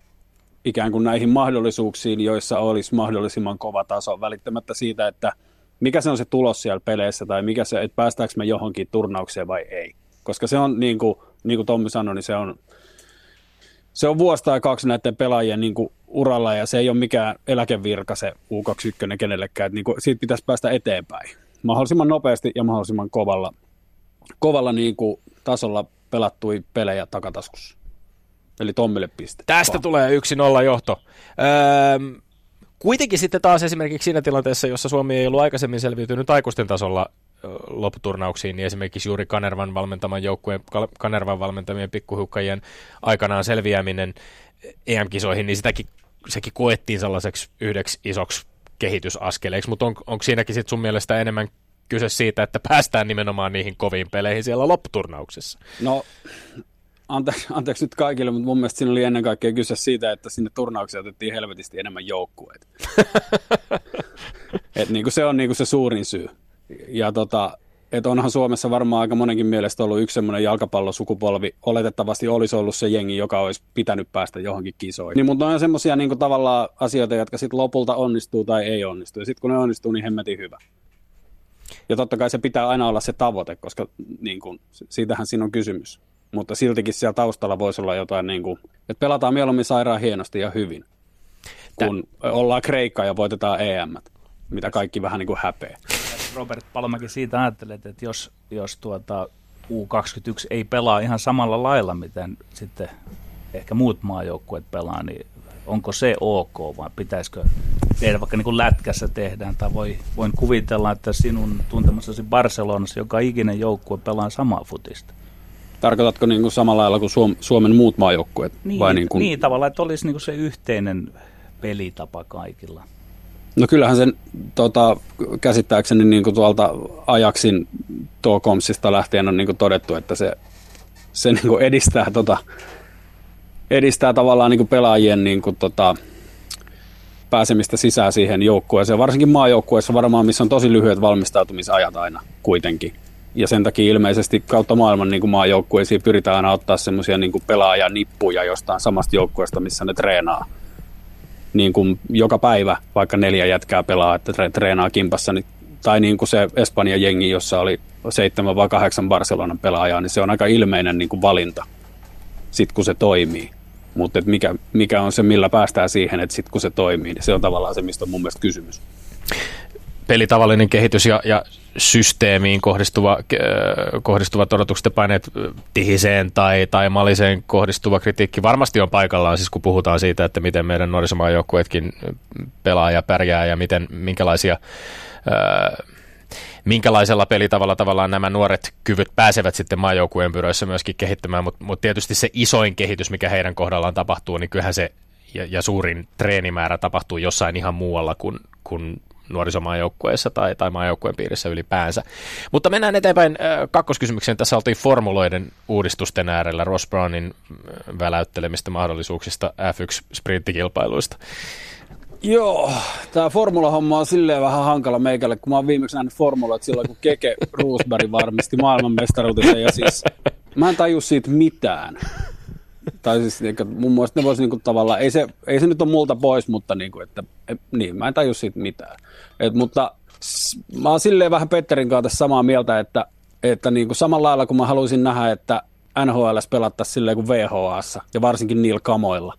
ikään kuin näihin mahdollisuuksiin, joissa olisi mahdollisimman kova taso, välittämättä siitä, että mikä se on se tulos siellä peleissä tai mikä se, että päästäänkö me johonkin turnaukseen vai ei. Koska se on, niin kuin, niin kuin Tommi sanoi, niin se on, se on vuosi tai kaksi näiden pelaajien niin kuin uralla ja se ei ole mikään eläkevirka se U21 kenellekään, että niin kuin, siitä pitäisi päästä eteenpäin mahdollisimman nopeasti ja mahdollisimman kovalla, kovalla niin kuin tasolla pelattui pelejä takataskussa. Eli Tommille piste. Tästä vaan. tulee yksi nolla johto. Öö, kuitenkin sitten taas esimerkiksi siinä tilanteessa, jossa Suomi ei ollut aikaisemmin selviytynyt aikuisten tasolla lopputurnauksiin, niin esimerkiksi juuri Kanervan valmentaman joukkueen, Kanervan valmentamien pikkuhukkajien aikanaan selviäminen EM-kisoihin, niin sitäkin, sekin koettiin sellaiseksi yhdeksi isoksi kehitysaskeleiksi, mutta on, onko siinäkin sitten sun mielestä enemmän kyse siitä, että päästään nimenomaan niihin koviin peleihin siellä lopputurnauksessa? No anteeksi, anteeksi nyt kaikille, mutta mun mielestä siinä oli ennen kaikkea kyse siitä, että sinne turnaukseen otettiin helvetisti enemmän joukkueita. Et niin kuin se on niin kuin se suurin syy. Ja tota, et onhan Suomessa varmaan aika monenkin mielestä ollut yksi semmoinen jalkapallosukupolvi, oletettavasti olisi ollut se jengi, joka olisi pitänyt päästä johonkin kisoihin. Niin, mutta on semmoisia niin tavallaan asioita, jotka sitten lopulta onnistuu tai ei onnistu. Ja sitten kun ne onnistuu, niin hemmetin hyvä. Ja totta kai se pitää aina olla se tavoite, koska niin kuin, siitähän siinä on kysymys. Mutta siltikin siellä taustalla voisi olla jotain, niin kuin, että pelataan mieluummin sairaan hienosti ja hyvin, kun Tän... ollaan Kreikka ja voitetaan EM, mitä kaikki vähän niin kuin häpeä. Robert Palmäkin siitä ajattelet, että jos, jos tuota U21 ei pelaa ihan samalla lailla, miten sitten ehkä muut maajoukkueet pelaa, niin onko se ok vai pitäisikö tehdä vaikka niin kuin lätkässä tehdään, tai voi, voin kuvitella, että sinun tuntemassasi Barcelonassa joka ikinen joukkue pelaa samaa futista. Tarkoitatko niin kuin samalla lailla kuin Suom- Suomen muut maajoukkueet? Niin, vai niin, kuin... niin tavallaan, että olisi niin kuin se yhteinen pelitapa kaikilla. No kyllähän sen tota, käsittääkseni niin kuin tuolta Ajaksin komsista lähtien on niin kuin todettu, että se, se niin kuin edistää, tota, edistää tavallaan niin kuin pelaajien niin kuin, tota, pääsemistä sisään siihen joukkueeseen, varsinkin maajoukkueessa varmaan, missä on tosi lyhyet valmistautumisajat aina kuitenkin. Ja sen takia ilmeisesti kautta maailman niin kuin maajoukkueisiin pyritään aina ottaa semmoisia niin pelaajanippuja jostain samasta joukkueesta, missä ne treenaa niin kuin joka päivä, vaikka neljä jätkää pelaa, että treenaa kimpassa, niin, tai niin kuin se Espanjan jengi, jossa oli seitsemän vai kahdeksan Barcelonan pelaajaa, niin se on aika ilmeinen niin kuin valinta, sit kun se toimii. Mutta mikä, mikä on se, millä päästään siihen, että sitten kun se toimii, niin se on tavallaan se, mistä on mun mielestä kysymys. Pelitavallinen kehitys ja, ja systeemiin kohdistuva, äh, kohdistuvat odotukset ja paineet tihiseen tai, tai maliseen kohdistuva kritiikki varmasti on paikallaan, siis kun puhutaan siitä, että miten meidän nuorisomaajoukkuetkin pelaa ja pärjää ja miten, minkälaisia äh, minkälaisella pelitavalla tavallaan nämä nuoret kyvyt pääsevät sitten maajoukkueen pyroissa myöskin kehittämään, mutta mut tietysti se isoin kehitys, mikä heidän kohdallaan tapahtuu, niin kyllähän se ja, ja suurin treenimäärä tapahtuu jossain ihan muualla kuin, kuin nuorisomaajoukkueessa tai, tai maajoukkueen piirissä ylipäänsä. Mutta mennään eteenpäin kakkoskysymykseen. Tässä oltiin formuloiden uudistusten äärellä Ross Brownin väläyttelemistä mahdollisuuksista F1-sprinttikilpailuista. Joo, tämä formula-homma on silleen vähän hankala meikälle, kun mä oon viimeksi nähnyt formulat silloin, kun Keke Roosberg varmisti maailmanmestaruutensa ja siis mä en taju siitä mitään. Tai siis niin, mun mielestä ne voisi niin tavallaan, ei se, ei se nyt ole multa pois, mutta niin kuin, että, et, niin, mä en taju siitä mitään. Et, mutta mä oon silleen vähän Petterin kanssa samaa mieltä, että, että niin kuin samalla lailla kun mä haluaisin nähdä, että NHL pelattaisiin silleen kuin VHAssa ja varsinkin niillä kamoilla,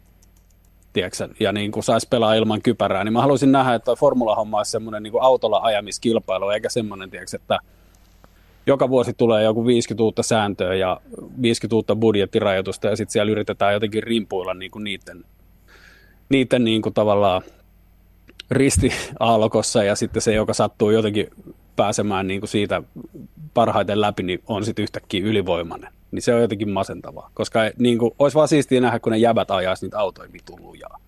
tiedätkö, ja niin kuin saisi pelaa ilman kypärää, niin mä haluaisin nähdä, että formula-homma olisi semmoinen niin autolla ajamiskilpailu, eikä semmoinen, tiedätkö, että joka vuosi tulee joku 50 uutta sääntöä ja 50 uutta budjettirajoitusta ja sitten siellä yritetään jotenkin rimpuilla niin kuin niiden, niiden niin kuin tavallaan ristiaallokossa ja sitten se, joka sattuu jotenkin pääsemään niin kuin siitä parhaiten läpi, niin on sitten yhtäkkiä ylivoimainen. Niin se on jotenkin masentavaa, koska niin kuin, olisi vaan siistiä nähdä, kun ne jäbät ajaisi niitä autoja vitun lujaa.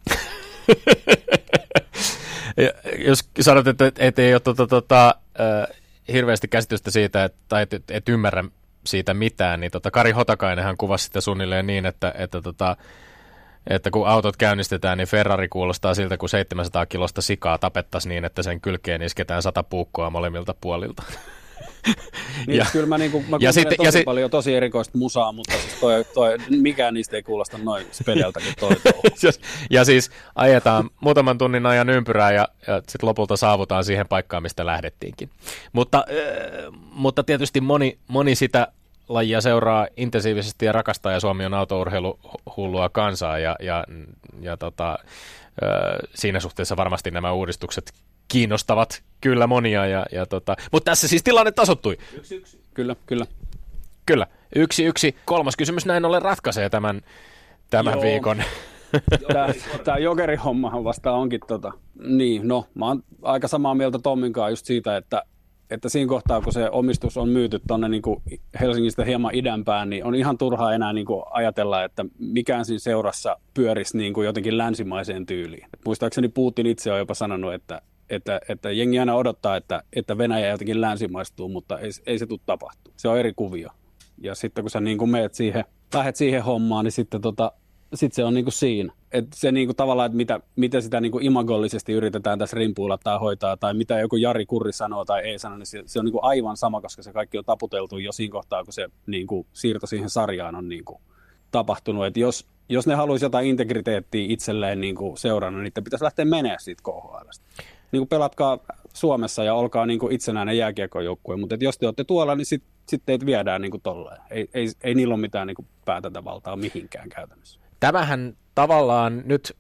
jos sanot, että, että ei ole tota, tota, äh, hirveästi käsitystä siitä, että, tai et, et, et ymmärrä siitä mitään, niin tota, Kari Hotakainenhan kuvasi sitä suunnilleen niin, että, että, tota, että kun autot käynnistetään, niin Ferrari kuulostaa siltä, kun 700 kilosta sikaa tapettaisiin niin, että sen kylkeen isketään sata puukkoa molemmilta puolilta. niin, ja, kyllä mä, niin kuin, mä ja sitten, tosi ja si- paljon tosi erikoista musaa, mutta siis toi, toi, mikään niistä ei kuulosta noin spedeltä kuin toi ja, ja siis ajetaan muutaman tunnin ajan ympyrää ja, ja sitten lopulta saavutaan siihen paikkaan, mistä lähdettiinkin. Mutta, äh, mutta tietysti moni, moni sitä lajia seuraa intensiivisesti ja rakastaa, ja Suomi on autourheiluhullua kansaa, ja, ja, ja tota, siinä suhteessa varmasti nämä uudistukset kiinnostavat kyllä monia. Ja, ja tota, mutta tässä siis tilanne tasottui. Yksi, yksi. Kyllä, kyllä. Kyllä, yksi, yksi. Kolmas kysymys näin ollen ratkaisee tämän, tämän Joo. viikon. Tämä, tämä jokerihommahan vasta onkin tota, niin, no mä oon aika samaa mieltä Tommin kanssa just siitä, että että siinä kohtaa, kun se omistus on myyty tuonne niin Helsingistä hieman idänpään, niin on ihan turhaa enää niin kuin ajatella, että mikään siinä seurassa pyörisi niin kuin jotenkin länsimaiseen tyyliin. Et muistaakseni Putin itse on jopa sanonut, että, että, että jengi aina odottaa, että, että Venäjä jotenkin länsimaistuu, mutta ei, ei se tule tapahtua. Se on eri kuvio. Ja sitten kun sä niin kuin meet siihen lähdet siihen hommaan, niin sitten tota, sit se on niinku siinä. Et se niinku tavallaan, että mitä, mitä sitä niinku imagollisesti yritetään tässä rimpuilla tai hoitaa, tai mitä joku Jari Kurri sanoo tai ei sano, niin se, se on niinku aivan sama, koska se kaikki on taputeltu jo siinä kohtaa, kun se niinku siirto siihen sarjaan on niinku tapahtunut. Et jos, jos ne haluaisi jotain integriteettiä itselleen niinku seurana, niin pitäisi lähteä menemään siitä KHL. Niin pelatkaa Suomessa ja olkaa niinku itsenäinen jääkiekojoukkue, mutta jos te olette tuolla, niin sitten sit teitä viedään niinku tolleen. Ei, ei, ei niillä ole mitään niinku päätäntävaltaa mihinkään käytännössä tämähän tavallaan nyt,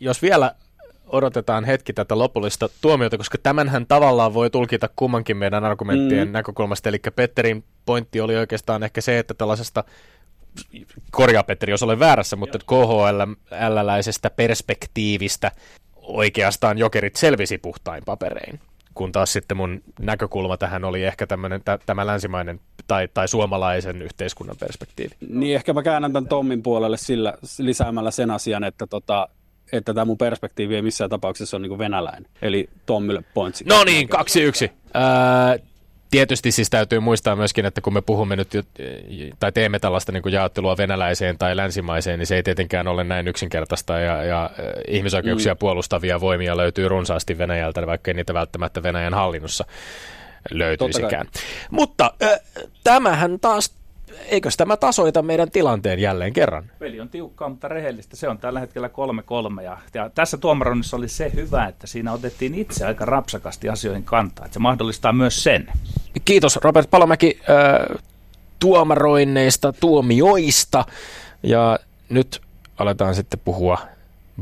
jos vielä odotetaan hetki tätä lopullista tuomiota, koska tämänhän tavallaan voi tulkita kummankin meidän argumenttien mm. näkökulmasta. Eli Petterin pointti oli oikeastaan ehkä se, että tällaisesta, korjaa Petteri, jos olen väärässä, mutta KHL-läisestä perspektiivistä oikeastaan jokerit selvisi puhtain paperein kun taas sitten mun näkökulma tähän oli ehkä tämmönen, t- tämä länsimainen tai, tai suomalaisen yhteiskunnan perspektiivi. Niin ehkä mä käännän tämän Tommin puolelle sillä, lisäämällä sen asian, että tota, että tämä mun perspektiivi ei missään tapauksessa ole niin venäläinen. Eli Tommille pointsi. No niin, kaksi yksi. Öö, tietysti siis täytyy muistaa myöskin, että kun me puhumme nyt tai teemme tällaista niin kuin jaottelua venäläiseen tai länsimaiseen, niin se ei tietenkään ole näin yksinkertaista ja, ja ihmisoikeuksia mm. puolustavia voimia löytyy runsaasti Venäjältä, vaikka ei niitä välttämättä Venäjän hallinnossa löytyisikään. Mutta äh, tämähän taas eikö tämä tasoita meidän tilanteen jälleen kerran? Peli on tiukkaa, mutta rehellistä. Se on tällä hetkellä 3-3. Ja, ja tässä tuomaronnissa oli se hyvä, että siinä otettiin itse aika rapsakasti asioihin kantaa. Että se mahdollistaa myös sen. Kiitos Robert Palomäki äh, tuomaroinneista, tuomioista. Ja nyt aletaan sitten puhua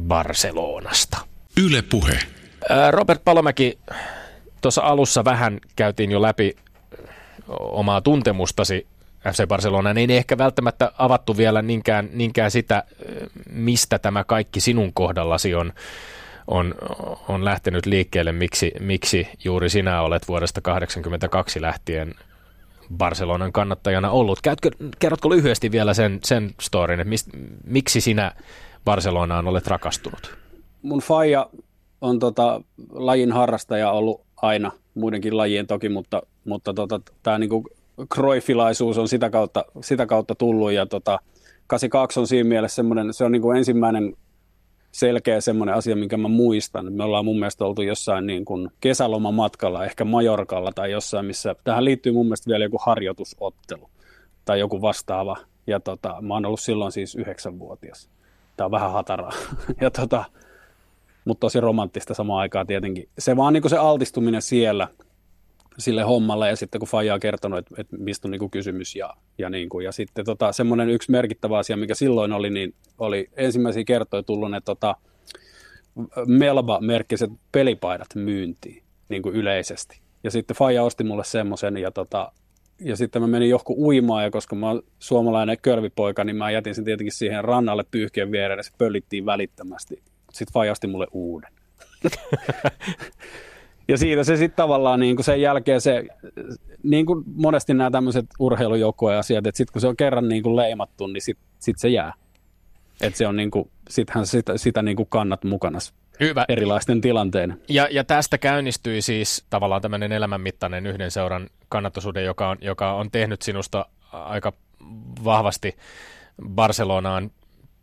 Barcelonasta. Yle puhe. Äh, Robert Palomäki, tuossa alussa vähän käytiin jo läpi omaa tuntemustasi FC Barcelona, niin ei ehkä välttämättä avattu vielä niinkään, niinkään sitä, mistä tämä kaikki sinun kohdallasi on, on, on lähtenyt liikkeelle, miksi, miksi juuri sinä olet vuodesta 1982 lähtien Barcelonan kannattajana ollut. Käytkö, kerrotko lyhyesti vielä sen, sen storin, että mist, miksi sinä Barcelonaan olet rakastunut? Mun faija on tota, lajin harrastaja ollut aina, muidenkin lajien toki, mutta, mutta tota, tämä niinku kroifilaisuus on sitä kautta, sitä kautta tullut ja tota, 82 on siinä mielessä semmoinen, se on niin kuin ensimmäinen selkeä semmoinen asia, minkä mä muistan. Me ollaan mun mielestä oltu jossain niin kuin kesälomamatkalla, ehkä Majorkalla tai jossain, missä tähän liittyy mun mielestä vielä joku harjoitusottelu tai joku vastaava. Ja tota, mä oon ollut silloin siis yhdeksänvuotias. Tämä on vähän hataraa. ja tota, mutta tosi romanttista samaan aikaan tietenkin. Se vaan niin kuin se altistuminen siellä – sille hommalle ja sitten kun Faija on kertonut, että, että mistä on niin kuin kysymys ja, ja, niin kuin, ja sitten tota, semmoinen yksi merkittävä asia, mikä silloin oli, niin oli ensimmäisiä kertoja tullut ne tota, Melba-merkkiset pelipaidat myyntiin niin kuin yleisesti. Ja sitten Faija osti mulle semmoisen ja, tota, ja sitten mä menin johonkin uimaan ja koska mä oon suomalainen körvipoika, niin mä jätin sen tietenkin siihen rannalle pyyhkeen viereen ja se pöllittiin välittömästi. Sitten Faija osti mulle uuden. Ja siitä se sitten tavallaan niin kuin sen jälkeen se, niin kuin monesti nämä tämmöiset urheilujoukkueen asiat, että sitten kun se on kerran niin kuin leimattu, niin sitten sit se jää. Että se on niin kuin, sittenhän sitä, sitä niin kuin kannat mukana Hyvä. erilaisten tilanteiden. Ja, ja tästä käynnistyi siis tavallaan tämmöinen elämänmittainen yhden seuran kannattosuuden, joka on, joka on tehnyt sinusta aika vahvasti Barcelonaan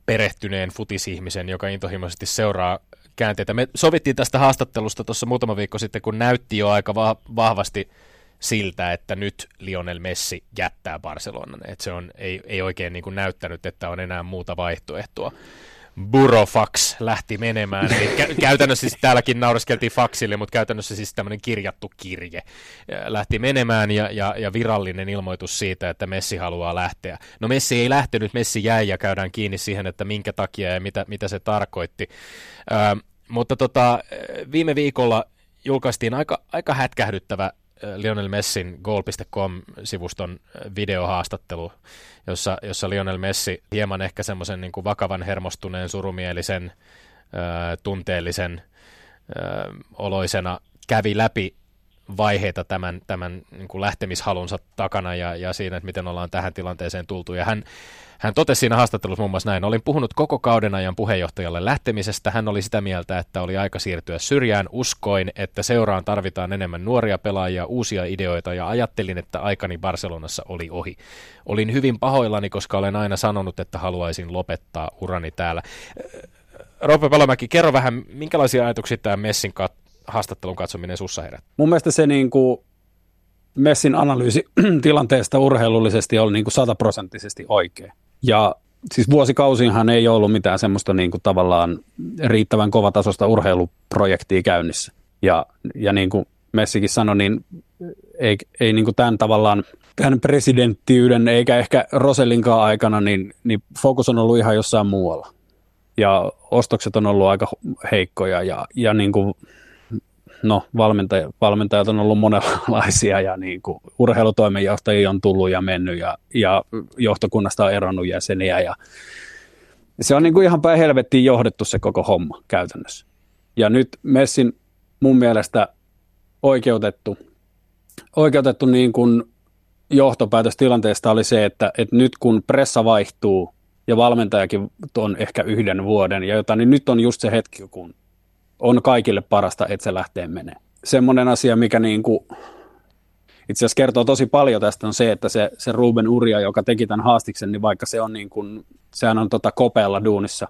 perehtyneen futisihmisen, joka intohimoisesti seuraa käänteitä. Me sovittiin tästä haastattelusta tuossa muutama viikko sitten, kun näytti jo aika va- vahvasti siltä, että nyt Lionel Messi jättää Barcelonan. Että se on, ei, ei oikein niin kuin näyttänyt, että on enää muuta vaihtoehtoa. Burofax lähti menemään. Eli kä- käytännössä siis täälläkin naureskeltiin faksille, mutta käytännössä siis tämmöinen kirjattu kirje lähti menemään ja, ja, ja virallinen ilmoitus siitä, että Messi haluaa lähteä. No Messi ei lähtenyt, Messi jäi ja käydään kiinni siihen, että minkä takia ja mitä, mitä se tarkoitti. Ö, mutta tota, viime viikolla julkaistiin aika, aika hätkähdyttävä Lionel Messin goal.com-sivuston videohaastattelu, jossa, jossa Lionel Messi hieman ehkä semmoisen niin vakavan hermostuneen, surumielisen, ö, tunteellisen oloisena kävi läpi vaiheita tämän, tämän niin kuin lähtemishalunsa takana ja, ja siinä, että miten ollaan tähän tilanteeseen tultu. Ja hän, hän totesi siinä haastattelussa muun muassa näin, olin puhunut koko kauden ajan puheenjohtajalle lähtemisestä. Hän oli sitä mieltä, että oli aika siirtyä syrjään. Uskoin, että seuraan tarvitaan enemmän nuoria pelaajia, uusia ideoita ja ajattelin, että aikani Barcelonassa oli ohi. Olin hyvin pahoillani, koska olen aina sanonut, että haluaisin lopettaa urani täällä. Roope Palomäki, kerro vähän, minkälaisia ajatuksia tämä Messin haastattelun katsominen sussa herät? Mun mielestä se niin kuin Messin analyysi tilanteesta urheilullisesti oli niin kuin sataprosenttisesti oikein. Ja siis vuosikausiinhan ei ollut mitään semmoista niin kuin tavallaan riittävän kovatasosta urheiluprojektia käynnissä. Ja, ja niin kuin Messikin sanoi, niin ei, ei niin kuin tämän tavallaan tämän presidenttiyden eikä ehkä Rosellinkaan aikana, niin, niin fokus on ollut ihan jossain muualla. Ja ostokset on ollut aika heikkoja ja, ja niin kuin no valmentajat, valmentajat on ollut monenlaisia ja niin kuin urheilutoimenjohtajia on tullut ja mennyt ja, ja johtokunnasta on eronnut jäseniä ja se on niin kuin ihan päin helvettiin johdettu se koko homma käytännössä. Ja nyt Messin mun mielestä oikeutettu, oikeutettu niin kuin johtopäätös tilanteesta oli se, että, että nyt kun pressa vaihtuu ja valmentajakin on ehkä yhden vuoden ja jotain, niin nyt on just se hetki, kun on kaikille parasta, että se lähtee menee. Semmoinen asia, mikä niin kuin itse asiassa kertoo tosi paljon tästä on se, että se, se Ruben Uria, joka teki tämän haastiksen, niin vaikka se on niin kuin, sehän on tota kopealla duunissa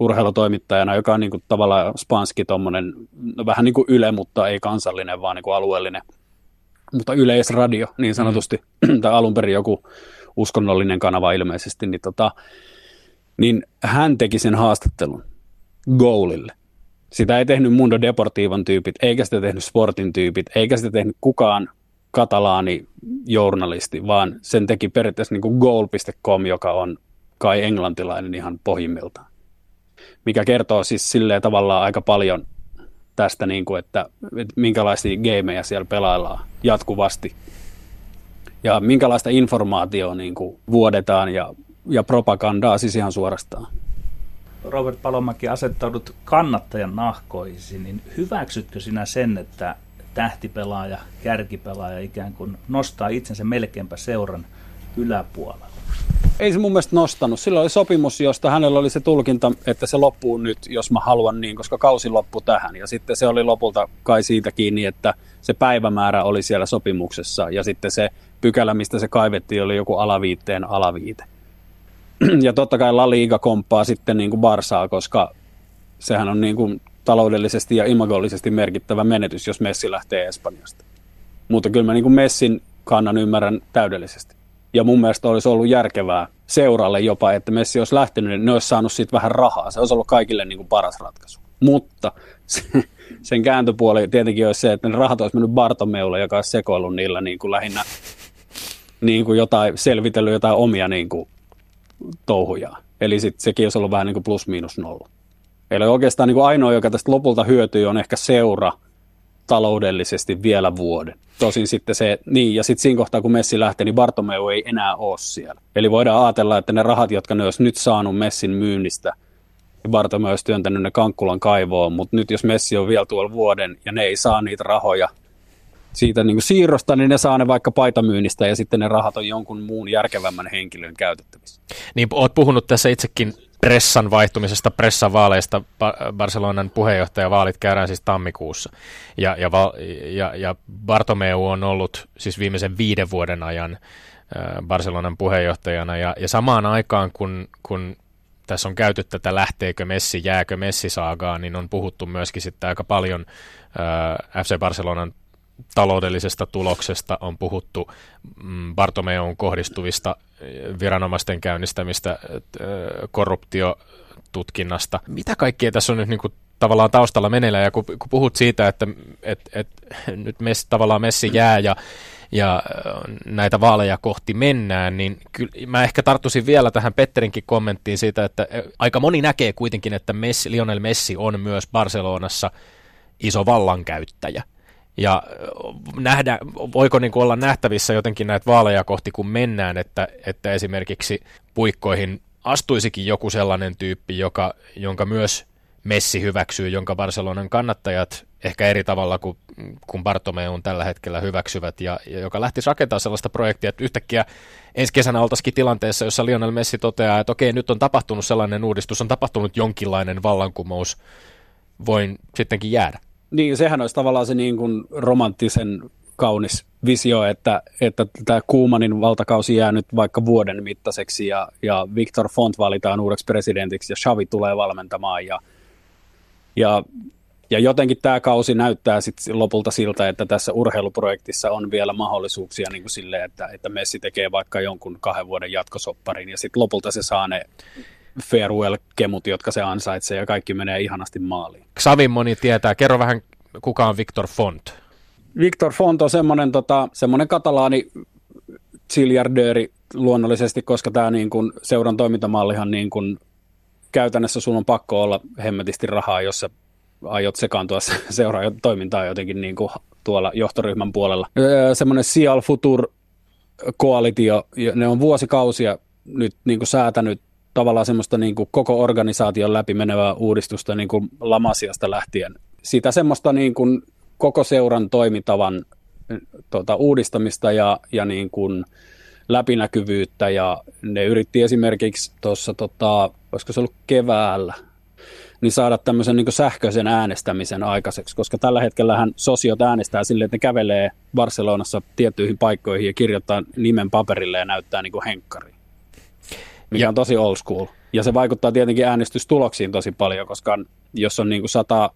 urheilutoimittajana, joka on niin kuin tavallaan spanski tommonen, no vähän niin kuin yle, mutta ei kansallinen, vaan niin kuin alueellinen, mutta yleisradio niin sanotusti, mm. tai alun perin joku uskonnollinen kanava ilmeisesti, niin, tota, niin hän teki sen haastattelun goalille. Sitä ei tehnyt Mundo Deportivan tyypit, eikä sitä tehnyt Sportin tyypit, eikä sitä tehnyt kukaan katalaani journalisti, vaan sen teki periaatteessa niin kuin goal.com, joka on kai englantilainen ihan pohjimmiltaan. Mikä kertoo siis silleen tavallaan aika paljon tästä, niin kuin, että, että minkälaisia gameja siellä pelaillaan jatkuvasti ja minkälaista informaatiota niin kuin vuodetaan ja, ja propagandaa siis ihan suorastaan. Robert Palomäki asettaudut kannattajan nahkoisi, niin hyväksytkö sinä sen, että tähtipelaaja, kärkipelaaja ikään kuin nostaa itsensä melkeinpä seuran yläpuolella? Ei se mun mielestä nostanut. Sillä oli sopimus, josta hänellä oli se tulkinta, että se loppuu nyt, jos mä haluan niin, koska kausi loppui tähän. Ja sitten se oli lopulta kai siitä kiinni, että se päivämäärä oli siellä sopimuksessa ja sitten se pykälä, mistä se kaivettiin, oli joku alaviitteen alaviite. ja totta kai La Liga komppaa sitten niin kuin Barsaa, koska sehän on niin kuin taloudellisesti ja imagollisesti merkittävä menetys, jos Messi lähtee Espanjasta. Mutta kyllä mä niin kuin Messin kannan ymmärrän täydellisesti. Ja mun mielestä olisi ollut järkevää seuralle jopa, että Messi olisi lähtenyt, niin ne olisi saanut siitä vähän rahaa. Se olisi ollut kaikille niin kuin paras ratkaisu. Mutta sen kääntöpuoli tietenkin olisi se, että ne rahat olisi mennyt Bartomeulle, joka olisi sekoillut niillä niin kuin lähinnä niin kuin jotain, selvitellyt jotain omia niin kuin touhuja. Eli sit sekin olisi ollut vähän niin kuin plus miinus nolla. Eli oikeastaan niin kuin ainoa, joka tästä lopulta hyötyy, on ehkä seura taloudellisesti vielä vuoden. Tosin sitten se, niin, ja sitten siinä kohtaa, kun Messi lähtee, niin Bartomeu ei enää ole siellä. Eli voidaan ajatella, että ne rahat, jotka ne olisi nyt saanut Messin myynnistä, niin Bartomeu olisi työntänyt ne Kankkulan kaivoon, mutta nyt jos Messi on vielä tuolla vuoden ja ne ei saa niitä rahoja siitä niin siirrosta, niin ne saa ne vaikka paitamyynnistä ja sitten ne rahat on jonkun muun järkevämmän henkilön käytettävissä. Niin, olet puhunut tässä itsekin pressan vaihtumisesta, pressan vaaleista. Barcelonan puheenjohtajavaalit käydään siis tammikuussa. Ja, ja, ja, ja Bartomeu on ollut siis viimeisen viiden vuoden ajan Barcelonan puheenjohtajana. Ja, ja samaan aikaan, kun, kun tässä on käyty tätä lähteekö Messi, jääkö Messi saagaa, niin on puhuttu myöskin sitten aika paljon FC Barcelonan taloudellisesta tuloksesta on puhuttu mm, Bartomeon kohdistuvista eh, viranomaisten käynnistämistä eh, korruptiotutkinnasta. Mitä kaikkea tässä on nyt niin kuin tavallaan taustalla meneillään, ja kun, kun puhut siitä, että et, et, nyt mes, tavallaan Messi jää ja, ja eh, näitä vaaleja kohti mennään, niin kyllä mä ehkä tarttuisin vielä tähän Petterinkin kommenttiin siitä, että aika moni näkee kuitenkin, että Messi, Lionel Messi on myös Barcelonassa iso vallankäyttäjä ja nähdä, voiko niin kuin olla nähtävissä jotenkin näitä vaaleja kohti, kun mennään, että, että esimerkiksi puikkoihin astuisikin joku sellainen tyyppi, joka, jonka myös Messi hyväksyy, jonka Barcelonan kannattajat ehkä eri tavalla kuin kun Bartomeun tällä hetkellä hyväksyvät, ja, ja joka lähti rakentamaan sellaista projektia, että yhtäkkiä ensi kesänä oltaisikin tilanteessa, jossa Lionel Messi toteaa, että okei, nyt on tapahtunut sellainen uudistus, on tapahtunut jonkinlainen vallankumous, voin sittenkin jäädä. Niin, sehän olisi tavallaan se niin kuin romanttisen kaunis visio, että, että tämä Kuumanin valtakausi jää nyt vaikka vuoden mittaiseksi ja, ja Victor Font valitaan uudeksi presidentiksi ja Xavi tulee valmentamaan ja, ja, ja jotenkin tämä kausi näyttää sit lopulta siltä, että tässä urheiluprojektissa on vielä mahdollisuuksia niin kuin sille, että, että Messi tekee vaikka jonkun kahden vuoden jatkosopparin ja sitten lopulta se saa ne farewell-kemut, jotka se ansaitsee ja kaikki menee ihanasti maaliin. Xavin moni tietää. Kerro vähän, kuka on Victor Font? Victor Font on semmoinen, tota, semmoinen katalaani zilliardööri luonnollisesti, koska tämä niin kuin seuran toimintamallihan niin kuin, käytännössä sun on pakko olla hemmetisti rahaa, jos sä aiot sekaantua seuraa toimintaa jotenkin niin kuin tuolla johtoryhmän puolella. Öö, semmoinen Sial Futur koalitio, ne on vuosikausia nyt niin kuin säätänyt tavallaan semmoista niin kuin koko organisaation läpi menevää uudistusta niin kuin Lamasiasta lähtien. Sitä semmoista niin kuin koko seuran toimintavan tuota, uudistamista ja, ja niin kuin läpinäkyvyyttä ja ne yritti esimerkiksi tuossa, tota, olisiko se ollut keväällä, niin saada tämmöisen niin sähköisen äänestämisen aikaiseksi, koska tällä hetkellähän sosiot äänestää silleen, että ne kävelee Barcelonassa tiettyihin paikkoihin ja kirjoittaa nimen paperille ja näyttää niin kuin henkkari, mikä ja. on tosi old school. Ja se vaikuttaa tietenkin äänestystuloksiin tosi paljon, koska jos on niin kuin 100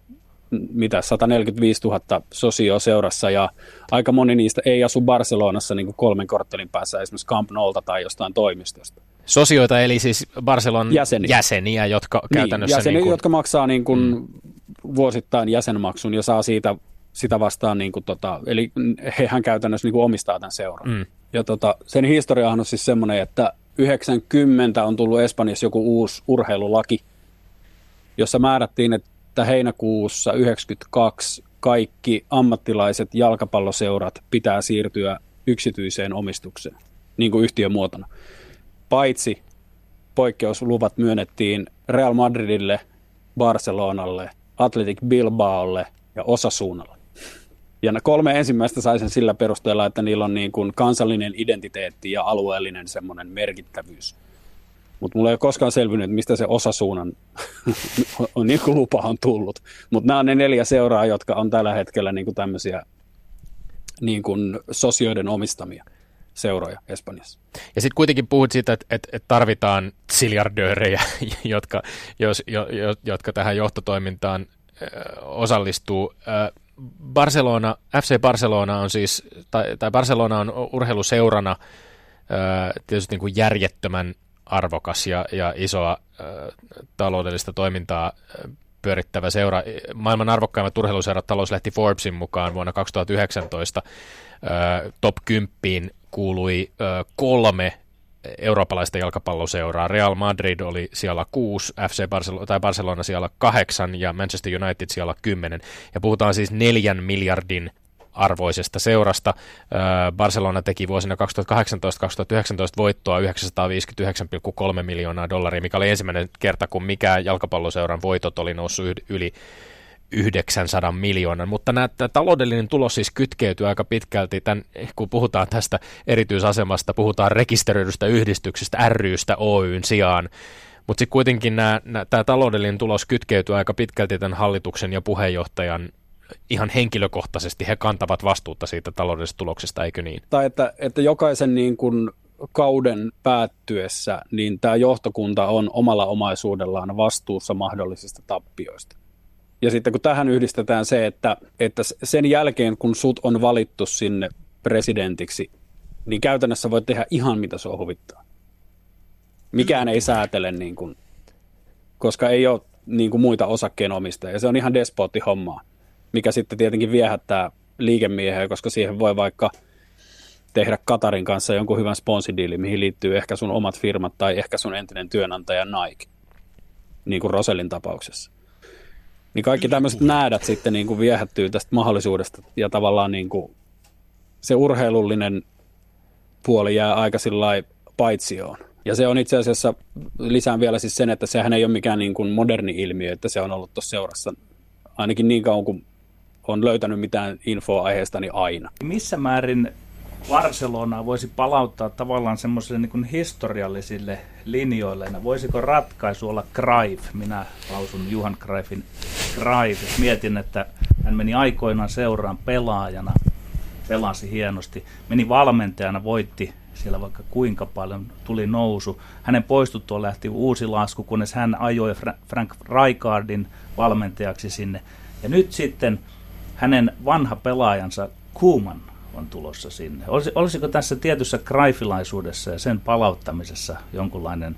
mitä 145 000 sosio seurassa ja aika moni niistä ei asu Barcelonassa niin kuin kolmen korttelin päässä esimerkiksi Camp Nolta tai jostain toimistosta. Sosioita eli siis Barcelon jäseniä, jäseniä jotka niin, käytännössä... Jäseniä, niin kuin... jotka maksaa niin kuin mm. vuosittain jäsenmaksun ja saa siitä sitä vastaan, niin kuin tota, eli hehän käytännössä niin kuin omistaa tämän seuran. Mm. Ja tota, sen historiahan on siis semmoinen, että 90 on tullut Espanjassa joku uusi urheilulaki, jossa määrättiin, että heinäkuussa 1992 kaikki ammattilaiset jalkapalloseurat pitää siirtyä yksityiseen omistukseen, niin kuin yhtiömuotona. Paitsi poikkeusluvat myönnettiin Real Madridille, Barcelonalle, Athletic Bilbaolle ja Osasuunalle. Ja kolme ensimmäistä sai sen sillä perusteella, että niillä on niin kuin kansallinen identiteetti ja alueellinen semmoinen merkittävyys. Mutta mulla ei ole koskaan selvinnyt, mistä se osasuunnan on, niin kuin lupa on tullut. Mutta nämä on ne neljä seuraa, jotka on tällä hetkellä niin kuin tämmöisiä niin kuin sosioiden omistamia seuroja Espanjassa. Ja sitten kuitenkin puhut siitä, että, että tarvitaan siljardöörejä, jotka, jos, jo, jo, jotka tähän johtotoimintaan osallistuu. Ö, Barcelona, FC Barcelona on siis, tai, tai Barcelona on urheiluseurana tietysti niin kuin järjettömän arvokas ja, ja isoa taloudellista toimintaa pyörittävä seura. Maailman arvokkaimmat urheiluseurat talouslehti Forbesin mukaan vuonna 2019 äh, top 10 kuului kolme eurooppalaista jalkapalloseuraa. Real Madrid oli siellä 6, FC Barcelona, tai Barcelona siellä 8 ja Manchester United siellä 10. Ja puhutaan siis neljän miljardin arvoisesta seurasta. Barcelona teki vuosina 2018-2019 voittoa 959,3 miljoonaa dollaria, mikä oli ensimmäinen kerta, kun mikään jalkapalloseuran voitot oli noussut yli 900 miljoonan, mutta nämä, tämä taloudellinen tulos siis kytkeytyy aika pitkälti, tämän, kun puhutaan tästä erityisasemasta, puhutaan rekisteröidystä yhdistyksestä, rystä Oyn sijaan, mutta sitten kuitenkin nämä, nämä, tämä taloudellinen tulos kytkeytyy aika pitkälti tämän hallituksen ja puheenjohtajan ihan henkilökohtaisesti he kantavat vastuuta siitä taloudellisesta tuloksesta, eikö niin? Tai että, että jokaisen niin kuin kauden päättyessä, niin tämä johtokunta on omalla omaisuudellaan vastuussa mahdollisista tappioista. Ja sitten kun tähän yhdistetään se, että, että sen jälkeen kun sut on valittu sinne presidentiksi, niin käytännössä voit tehdä ihan mitä on huvittaa. Mikään ei säätele, niin kuin, koska ei ole niin kuin muita osakkeenomistajia. Se on ihan despootti hommaa mikä sitten tietenkin viehättää liikemiehiä, koska siihen voi vaikka tehdä Katarin kanssa jonkun hyvän sponsidiili, mihin liittyy ehkä sun omat firmat tai ehkä sun entinen työnantaja Nike, niin kuin Rosellin tapauksessa. Niin kaikki tämmöiset näädät sitten niin kuin viehättyy tästä mahdollisuudesta ja tavallaan niin kuin se urheilullinen puoli jää aika sillä paitsioon. Ja se on itse asiassa, lisään vielä siis sen, että sehän ei ole mikään niin kuin moderni ilmiö, että se on ollut tuossa seurassa ainakin niin kauan kuin on löytänyt mitään infoa aiheestani aina. Missä määrin Barcelonaa voisi palauttaa tavallaan semmoisille niin historiallisille linjoille. Voisiko ratkaisu olla Cruyff? Minä lausun Juhan Cruyffin Cruyff. Mietin, että hän meni aikoinaan seuraan pelaajana, pelasi hienosti, meni valmentajana, voitti siellä vaikka kuinka paljon, tuli nousu. Hänen poistuttua lähti uusi lasku, kunnes hän ajoi Frank Rijkaardin valmentajaksi sinne. Ja nyt sitten hänen vanha pelaajansa Kuuman on tulossa sinne. Olis, olisiko tässä tietyssä kraifilaisuudessa ja sen palauttamisessa jonkunlainen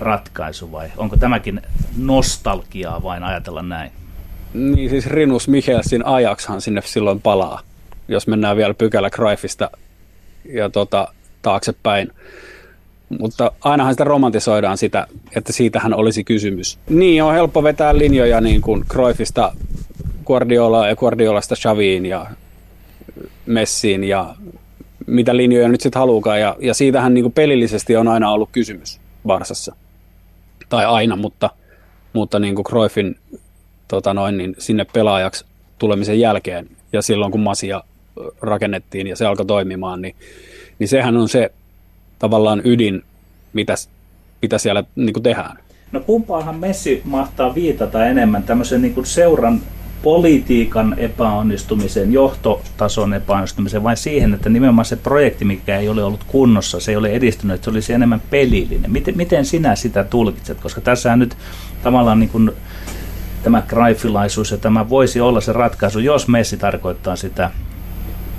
ratkaisu vai onko tämäkin nostalgiaa vain ajatella näin? Niin siis Rinus Michelsin ajakshan sinne silloin palaa, jos mennään vielä pykälä Kraifista ja tota, taaksepäin. Mutta ainahan sitä romantisoidaan sitä, että siitähän olisi kysymys. Niin, on helppo vetää linjoja niin kuin Cruyffista Guardiola ja Guardiolasta Xaviin ja Messiin ja mitä linjoja nyt sitten haluukaan. Ja, ja siitähän niin pelillisesti on aina ollut kysymys Barsassa. Tai aina, mutta, mutta niin kuin Cruyffin tota noin, niin sinne pelaajaksi tulemisen jälkeen ja silloin kun Masia rakennettiin ja se alkoi toimimaan, niin, niin sehän on se tavallaan ydin, mitä, mitä siellä niin kuin tehdään. No kumpaahan Messi mahtaa viitata enemmän tämmöisen niin kuin seuran politiikan epäonnistumisen, johtotason epäonnistumisen vai siihen, että nimenomaan se projekti, mikä ei ole ollut kunnossa, se ei ole edistynyt, se olisi enemmän pelillinen. Miten, miten sinä sitä tulkitset? Koska tässä nyt tavallaan niin kuin tämä kraifilaisuus ja tämä voisi olla se ratkaisu, jos Messi tarkoittaa sitä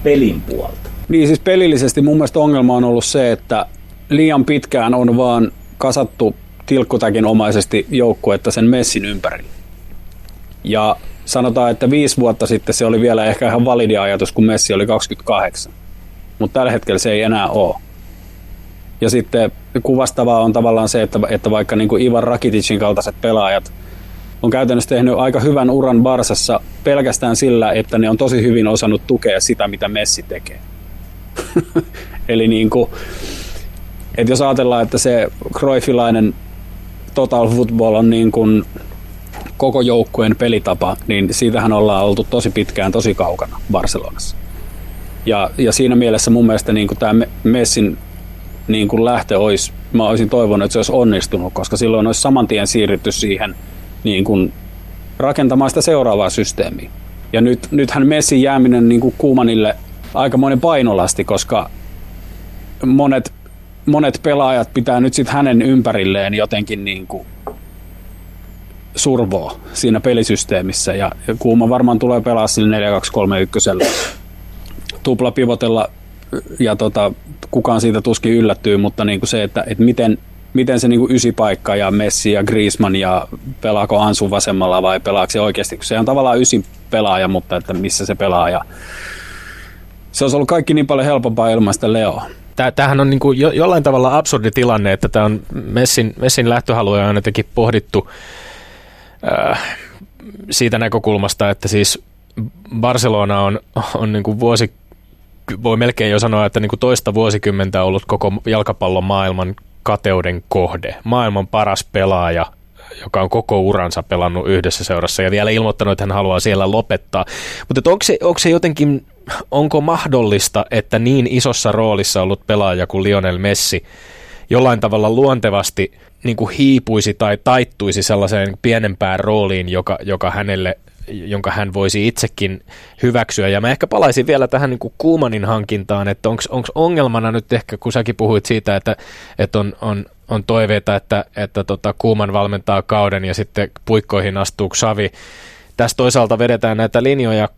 pelin puolta. Niin siis pelillisesti mun mielestä ongelma on ollut se, että liian pitkään on vaan kasattu tilkkutakin omaisesti joukkuetta sen Messin ympärille. Ja sanotaan, että viisi vuotta sitten se oli vielä ehkä ihan validi ajatus, kun Messi oli 28. Mutta tällä hetkellä se ei enää ole. Ja sitten kuvastavaa on tavallaan se, että, että vaikka niin kuin Ivan Rakiticin kaltaiset pelaajat on käytännössä tehnyt aika hyvän uran Barsassa pelkästään sillä, että ne on tosi hyvin osannut tukea sitä, mitä Messi tekee. Eli niin kuin, että jos ajatellaan, että se Cruyffilainen total football on niin kuin koko joukkueen pelitapa, niin siitähän ollaan oltu tosi pitkään tosi kaukana Barcelonassa. Ja, ja siinä mielessä mun mielestä niin kuin tämä Messin niin kuin lähtö olisi, mä olisin toivonut, että se olisi onnistunut, koska silloin olisi saman tien siirrytty siihen niin kuin rakentamaan sitä seuraavaa systeemiä. Ja nyt, nythän Messin jääminen niin kuin Kuumanille aikamoinen painolasti, koska monet, monet pelaajat pitää nyt sitten hänen ympärilleen jotenkin niin kuin survoo siinä pelisysteemissä ja, Kuuma varmaan tulee pelaa sille 4-2-3-1 tupla pivotella ja tota, kukaan siitä tuskin yllättyy, mutta niin kuin se, että, että miten, miten se niin kuin ysipaikka ja Messi ja Griezmann ja pelaako Ansu vasemmalla vai pelaako se oikeasti, kun se on tavallaan ysi pelaaja, mutta että missä se pelaa ja se olisi ollut kaikki niin paljon helpompaa ilmaista Leo. Tämähän on niin kuin jo, jollain tavalla absurdi tilanne, että tämä on Messin, Messin lähtöhaluja on jotenkin pohdittu äh, siitä näkökulmasta, että siis Barcelona on, on niin kuin vuosi, voi melkein jo sanoa, että niin kuin toista vuosikymmentä ollut koko jalkapallon maailman kateuden kohde. Maailman paras pelaaja, joka on koko uransa pelannut yhdessä seurassa ja vielä ilmoittanut, että hän haluaa siellä lopettaa. Mutta onko se, onko se jotenkin, onko mahdollista, että niin isossa roolissa ollut pelaaja kuin Lionel Messi jollain tavalla luontevasti – niin kuin hiipuisi tai taittuisi sellaiseen pienempään rooliin, joka, joka hänelle jonka hän voisi itsekin hyväksyä. Ja mä ehkä palaisin vielä tähän niin kuin Kuumanin hankintaan, että onko ongelmana nyt ehkä, kun säkin puhuit siitä, että, että on, on, on toiveita, että, että tota Kuuman valmentaa kauden ja sitten puikkoihin astuu Xavi. Tässä toisaalta vedetään näitä linjoja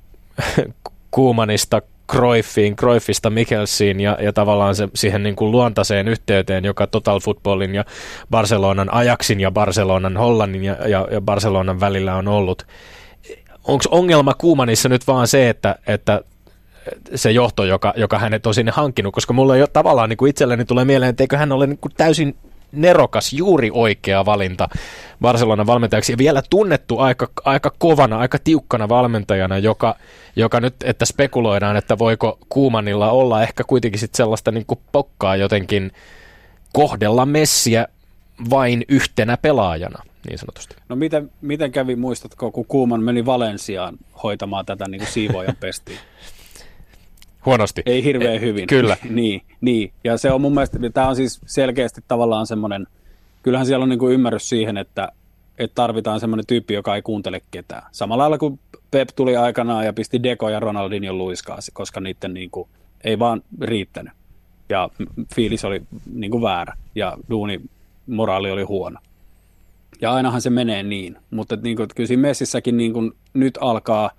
Kuumanista Cruyffiin, Cruyffista Mikkelsiin ja, ja tavallaan se, siihen niin kuin luontaiseen yhteyteen, joka Total Footballin ja Barcelonan Ajaksin ja Barcelonan Hollannin ja, ja, ja Barcelonan välillä on ollut. Onko ongelma Kuumanissa nyt vaan se, että, että se johto, joka, joka hänet on sinne hankkinut, koska mulla jo tavallaan niin kuin itselleni tulee mieleen, että eikö hän ole niin kuin täysin nerokas, juuri oikea valinta Barcelonan valmentajaksi ja vielä tunnettu aika, aika kovana, aika tiukkana valmentajana, joka, joka nyt, että spekuloidaan, että voiko Kuumanilla olla ehkä kuitenkin sit sellaista niin kuin pokkaa jotenkin kohdella Messiä vain yhtenä pelaajana, niin sanotusti. No miten, miten kävi, muistatko, kun Kuuman meni Valensiaan hoitamaan tätä niin kuin siivoojan pestiin? Huonosti. Ei hirveän e, hyvin. Kyllä. niin, niin, ja se on mun mielestä, tämä on siis selkeästi tavallaan semmoinen, kyllähän siellä on niin kuin ymmärrys siihen, että, että tarvitaan semmoinen tyyppi, joka ei kuuntele ketään. Samalla lailla kuin Pep tuli aikanaan ja pisti Deko ja Ronaldinho luiskaasi, koska niiden niin kuin, ei vaan riittänyt. Ja fiilis oli niin kuin väärä ja duuni moraali oli huono. Ja ainahan se menee niin, mutta niin kuin, kyllä siinä messissäkin niin kuin, nyt alkaa,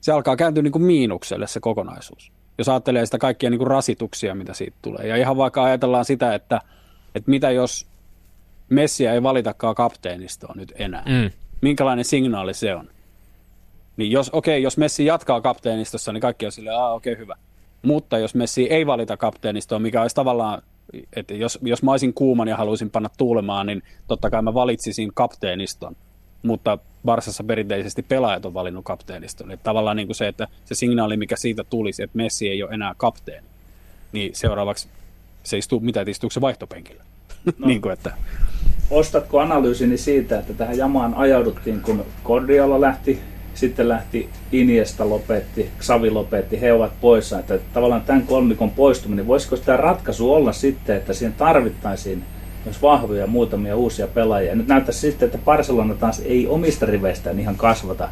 se alkaa kääntyä niin kuin miinukselle se kokonaisuus. Jos ajattelee sitä kaikkia niin kuin rasituksia, mitä siitä tulee. Ja ihan vaikka ajatellaan sitä, että, että mitä jos Messiä ei valitakaan kapteenistoa nyt enää. Mm. Minkälainen signaali se on? Niin jos, okei, okay, jos Messi jatkaa kapteenistossa, niin kaikki on silleen, okei, okay, hyvä. Mutta jos Messi ei valita kapteenistoa, mikä olisi tavallaan, että jos, jos mä olisin kuuman ja haluaisin panna tuulemaan, niin totta kai mä valitsisin kapteeniston. Mutta Barsassa perinteisesti pelaajat on valinnut kapteeniston. Että tavallaan niin kuin se, että se signaali, mikä siitä tulisi, että Messi ei ole enää kapteeni, niin seuraavaksi se istuu, mitä, istuuko se vaihtopenkillä? No. niin kuin, että... Ostatko analyysini siitä, että tähän jamaan ajauduttiin, kun Cordialla lähti sitten lähti Iniesta lopetti, Xavi lopetti, he ovat poissa. Että tavallaan tämän kolmikon poistuminen, voisiko tämä ratkaisu olla sitten, että siihen tarvittaisiin myös vahvoja muutamia uusia pelaajia. Nyt näyttää sitten, että Barcelona taas ei omista riveistään ihan kasvata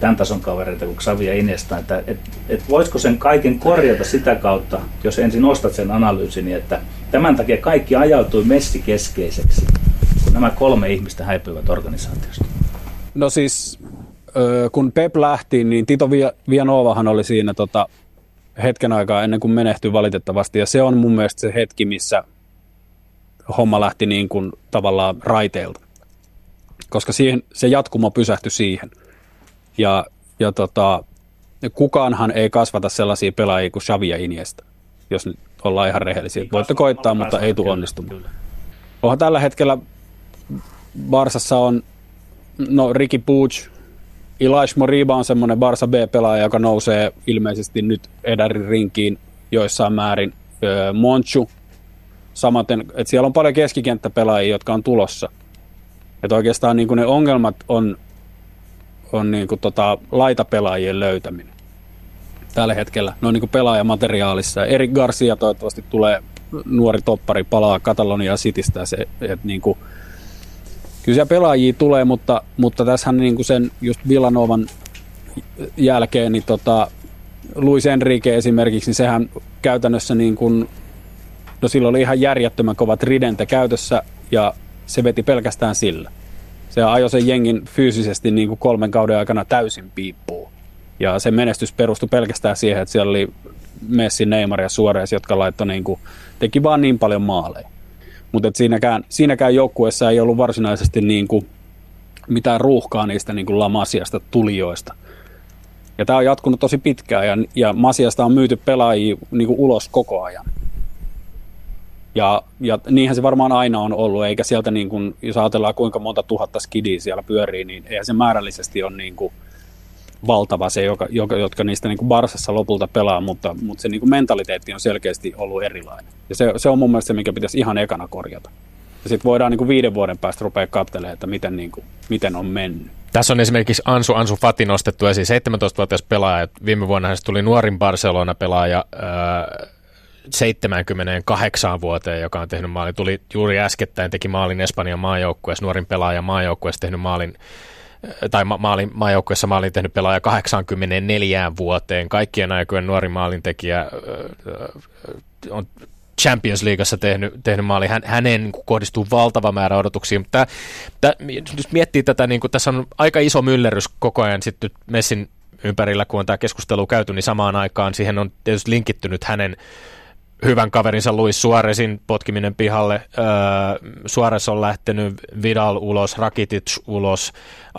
tämän tason kavereita kuin Xavi ja Iniesta. Että, et, et voisiko sen kaiken korjata sitä kautta, jos ensin ostat sen analyysin, niin että tämän takia kaikki ajautui messikeskeiseksi, kun nämä kolme ihmistä häipyivät organisaatiosta. No siis kun Pep lähti, niin Tito Vianovahan oli siinä tota, hetken aikaa ennen kuin menehtyi valitettavasti. Ja se on mun mielestä se hetki, missä homma lähti niin kuin tavallaan raiteilta. Koska siihen, se jatkumo pysähtyi siihen. Ja, ja tota, kukaanhan ei kasvata sellaisia pelaajia kuin Xavi ja Iniesta, jos nyt ollaan ihan rehellisiä. Voitte koittaa, mutta ei tule onnistumaan. Onhan tällä hetkellä Barsassa on no Ricky Puig, Elias Moriba on semmoinen Barsa B-pelaaja, joka nousee ilmeisesti nyt Edarin rinkiin joissain määrin. Monchu, samaten, että siellä on paljon keskikenttäpelaajia, jotka on tulossa. Että oikeastaan niin kuin ne ongelmat on, on niin kuin tota laitapelaajien löytäminen tällä hetkellä. No niin kuin pelaajamateriaalissa. Erik Garcia toivottavasti tulee nuori toppari, palaa Katalonia Citystä. Se, että niin kuin, kyllä siellä pelaajia tulee, mutta, mutta tässähän niin kuin sen just Villanovan jälkeen, niin tota, Luis Enrique esimerkiksi, niin sehän käytännössä niin kuin, no silloin oli ihan järjettömän kovat ridente käytössä ja se veti pelkästään sillä. Se ajoi sen jengin fyysisesti niin kuin kolmen kauden aikana täysin piippuun. Ja se menestys perustui pelkästään siihen, että siellä oli Messi, Neymar ja Suarez, jotka laittoi niin kuin, teki vaan niin paljon maaleja. Mutta siinäkään, siinäkään joukkueessa ei ollut varsinaisesti niin kuin mitään ruuhkaa niistä niin kuin Lamasiasta tulijoista. Ja tämä on jatkunut tosi pitkään ja, ja Masiasta on myyty pelaajia niin kuin ulos koko ajan. Ja, ja niinhän se varmaan aina on ollut, eikä sieltä, niin kuin, jos ajatellaan kuinka monta tuhatta skidiä siellä pyörii, niin eihän se määrällisesti ole niin kuin valtava se, joka, joka, jotka niistä niin kuin Barsassa lopulta pelaa, mutta, mutta se niin kuin mentaliteetti on selkeästi ollut erilainen. Ja se, se on mun mielestä se, mikä pitäisi ihan ekana korjata. Ja sitten voidaan niin kuin viiden vuoden päästä rupea katselemaan, että miten, niin kuin, miten on mennyt. Tässä on esimerkiksi Ansu Ansu Fati nostettu esiin, 17-vuotias pelaaja. Viime vuonna hän tuli nuorin Barcelona-pelaaja äh, 78 vuoteen, joka on tehnyt maalin. Tuli juuri äskettäin, teki maalin Espanjan maajoukkueessa, nuorin pelaaja maajoukkueessa tehnyt maalin tai ma- maalin, maajoukkueessa maalin tehnyt pelaaja 84 vuoteen. Kaikkien aikojen nuori maalintekijä on Champions Leagueassa tehnyt, tehnyt maali. Hän, häneen niin kohdistuu valtava määrä odotuksia, mutta tämä, jos miettii tätä, niin kuin, tässä on aika iso myllerys koko ajan sitten Messin ympärillä, kun on tämä keskustelu käyty, niin samaan aikaan siihen on tietysti linkittynyt hänen hyvän kaverinsa Luis Suarezin potkiminen pihalle. Öö, Suarez on lähtenyt Vidal ulos, Rakitic ulos.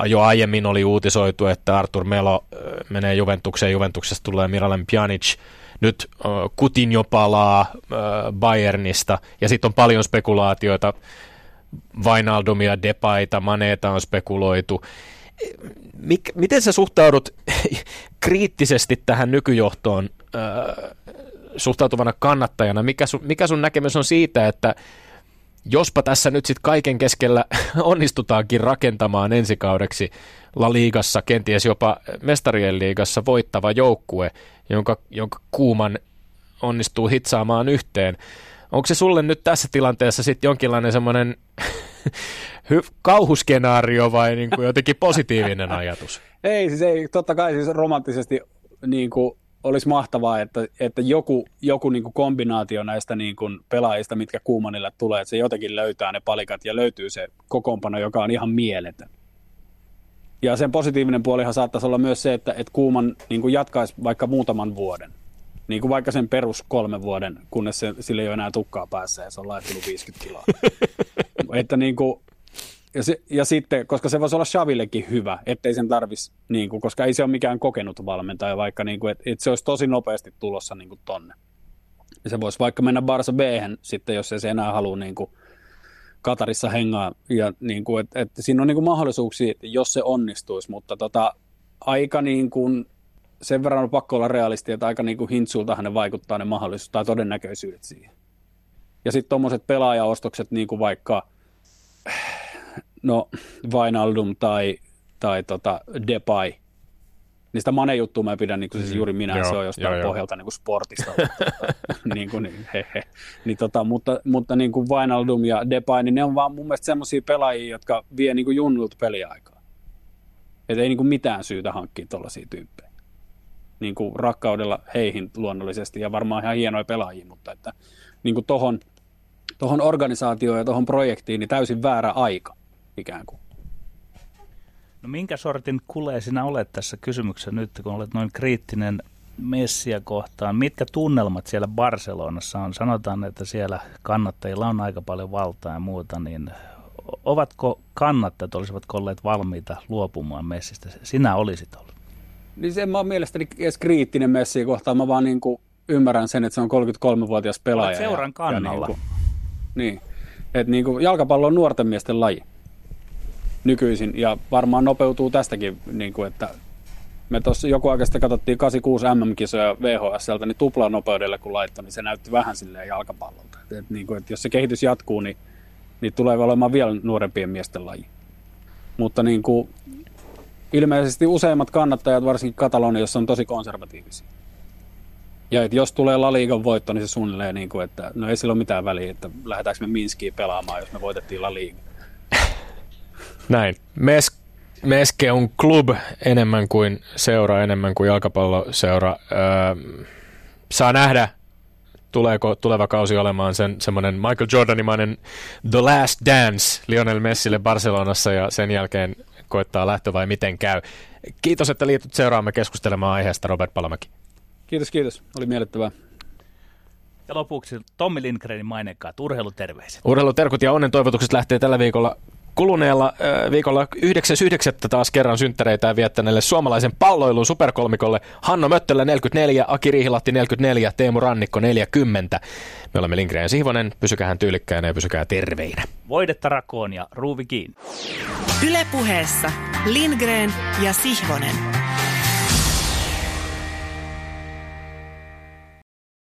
Jo aiemmin oli uutisoitu, että Artur Melo menee Juventukseen, Juventuksesta tulee Miralem Pjanic. Nyt öö, Coutinho palaa öö, Bayernista ja sitten on paljon spekulaatioita. Vainaldumia, Depaita, Maneeta on spekuloitu. Mik, miten sä suhtaudut kriittisesti tähän nykyjohtoon öö, suhtautuvana kannattajana, mikä sun, mikä sun näkemys on siitä, että jospa tässä nyt sitten kaiken keskellä onnistutaankin rakentamaan ensi kaudeksi La Ligassa, kenties jopa mestarien liigassa voittava joukkue, jonka, jonka kuuman onnistuu hitsaamaan yhteen. Onko se sulle nyt tässä tilanteessa sitten jonkinlainen semmoinen kauhuskenaario vai niin kuin jotenkin positiivinen ajatus? Ei, siis ei, totta kai siis romanttisesti niin kuin olisi mahtavaa, että, että joku, joku niin kuin kombinaatio näistä niin kuin pelaajista, mitkä Kuumanille tulee, että se jotenkin löytää ne palikat ja löytyy se kokoonpano, joka on ihan mieletön. Ja sen positiivinen puolihan saattaisi olla myös se, että, että Kuuman niin kuin jatkaisi vaikka muutaman vuoden. Niin kuin vaikka sen perus kolmen vuoden, kunnes se, sille ei ole enää tukkaa päässä ja se on laittanut 50 kiloa. että niin kuin, ja, se, ja sitten, koska se voisi olla Shavillekin hyvä, ettei sen tarvitsisi, niin kuin, koska ei se ole mikään kokenut valmentaja, vaikka niin kuin, että, että se olisi tosi nopeasti tulossa niin kuin tonne. Ja se voisi vaikka mennä Barsa b sitten, jos ei se enää halua niin kuin, Katarissa hengaa. Ja niin kuin, että, että siinä on niin kuin mahdollisuuksia, jos se onnistuisi, mutta tota, aika niin kuin, sen verran on pakko olla realisti, että aika niin kuin hintsultahan ne vaikuttaa ne mahdollisuudet tai todennäköisyydet siihen. Ja sitten tuommoiset pelaajaostokset, niin kuin vaikka no Vainaldum tai, tai tota Depay, niistä Mane-juttua mä pidän, niin kuin siis mm, juuri minä, joo, se on jostain joo, pohjalta niin kuin sportista. niin kuin, niin, he, he. Niin, tota, mutta mutta niin kuin Vainaldum ja Depay, niin ne on vaan mun mielestä semmoisia pelaajia, jotka vie niin kuin junnulta peliaikaa. Että ei niin kuin mitään syytä hankkia tuollaisia tyyppejä. Niin kuin rakkaudella heihin luonnollisesti ja varmaan ihan hienoja pelaajia, mutta että niin kuin tohon, tohon organisaatioon ja tohon projektiin niin täysin väärä aika ikään kuin. No minkä sortin kulee sinä olet tässä kysymyksessä nyt, kun olet noin kriittinen Messiä kohtaan? Mitkä tunnelmat siellä Barcelonassa on? Sanotaan, että siellä kannattajilla on aika paljon valtaa ja muuta, niin ovatko kannattajat, olisivatko olleet valmiita luopumaan Messistä? Sinä olisit ollut. Niin se mä oon mielestäni edes kriittinen Messiä kohtaan, mä vaan niin kuin ymmärrän sen, että se on 33-vuotias pelaaja. Olet seuran kannalla. Ja, ja niin, kuin, niin. että niin kuin jalkapallo on nuorten miesten laji nykyisin ja varmaan nopeutuu tästäkin, niin kuin, että me tuossa joku aika sitten katsottiin 86 MM-kisoja VHSltä, niin tupla nopeudelle kun laittoi, niin se näytti vähän silleen jalkapallolta. Et, et, niin kuin, että jos se kehitys jatkuu, niin, niin tulee olemaan vielä nuorempien miesten laji. Mutta niin kuin, ilmeisesti useimmat kannattajat, varsinkin Kataloniassa, on tosi konservatiivisia. Ja että jos tulee La Ligan voitto, niin se suunnilleen, niin kuin, että no ei sillä ole mitään väliä, että lähdetäänkö me Minskiin pelaamaan, jos me voitettiin La Liga. Näin. Mes, Meske on klub enemmän kuin seura, enemmän kuin jalkapalloseura. Öö, saa nähdä, tuleeko tuleva kausi olemaan sen semmoinen Michael Jordanimainen The Last Dance Lionel Messille Barcelonassa ja sen jälkeen koittaa lähtö vai miten käy. Kiitos, että liityt seuraamme keskustelemaan aiheesta, Robert Palamäki. Kiitos, kiitos. Oli miellyttävää. Ja lopuksi Tommi Lindgrenin mainekkaat urheiluterveiset. Urheiluterkut ja onnen toivotukset lähtee tällä viikolla kuluneella viikolla 9.9. taas kerran synttäreitä viettäneelle suomalaisen palloilun superkolmikolle Hanno Möttölä 44, Aki Riihilahti 44, Teemu Rannikko 40. Me olemme Lindgren ja Sihvonen, pysykähän tyylikkäänä ja pysykää terveinä. Voidetta rakoon ja ruuvi kiinni. Ylepuheessa Lindgren ja Sihvonen.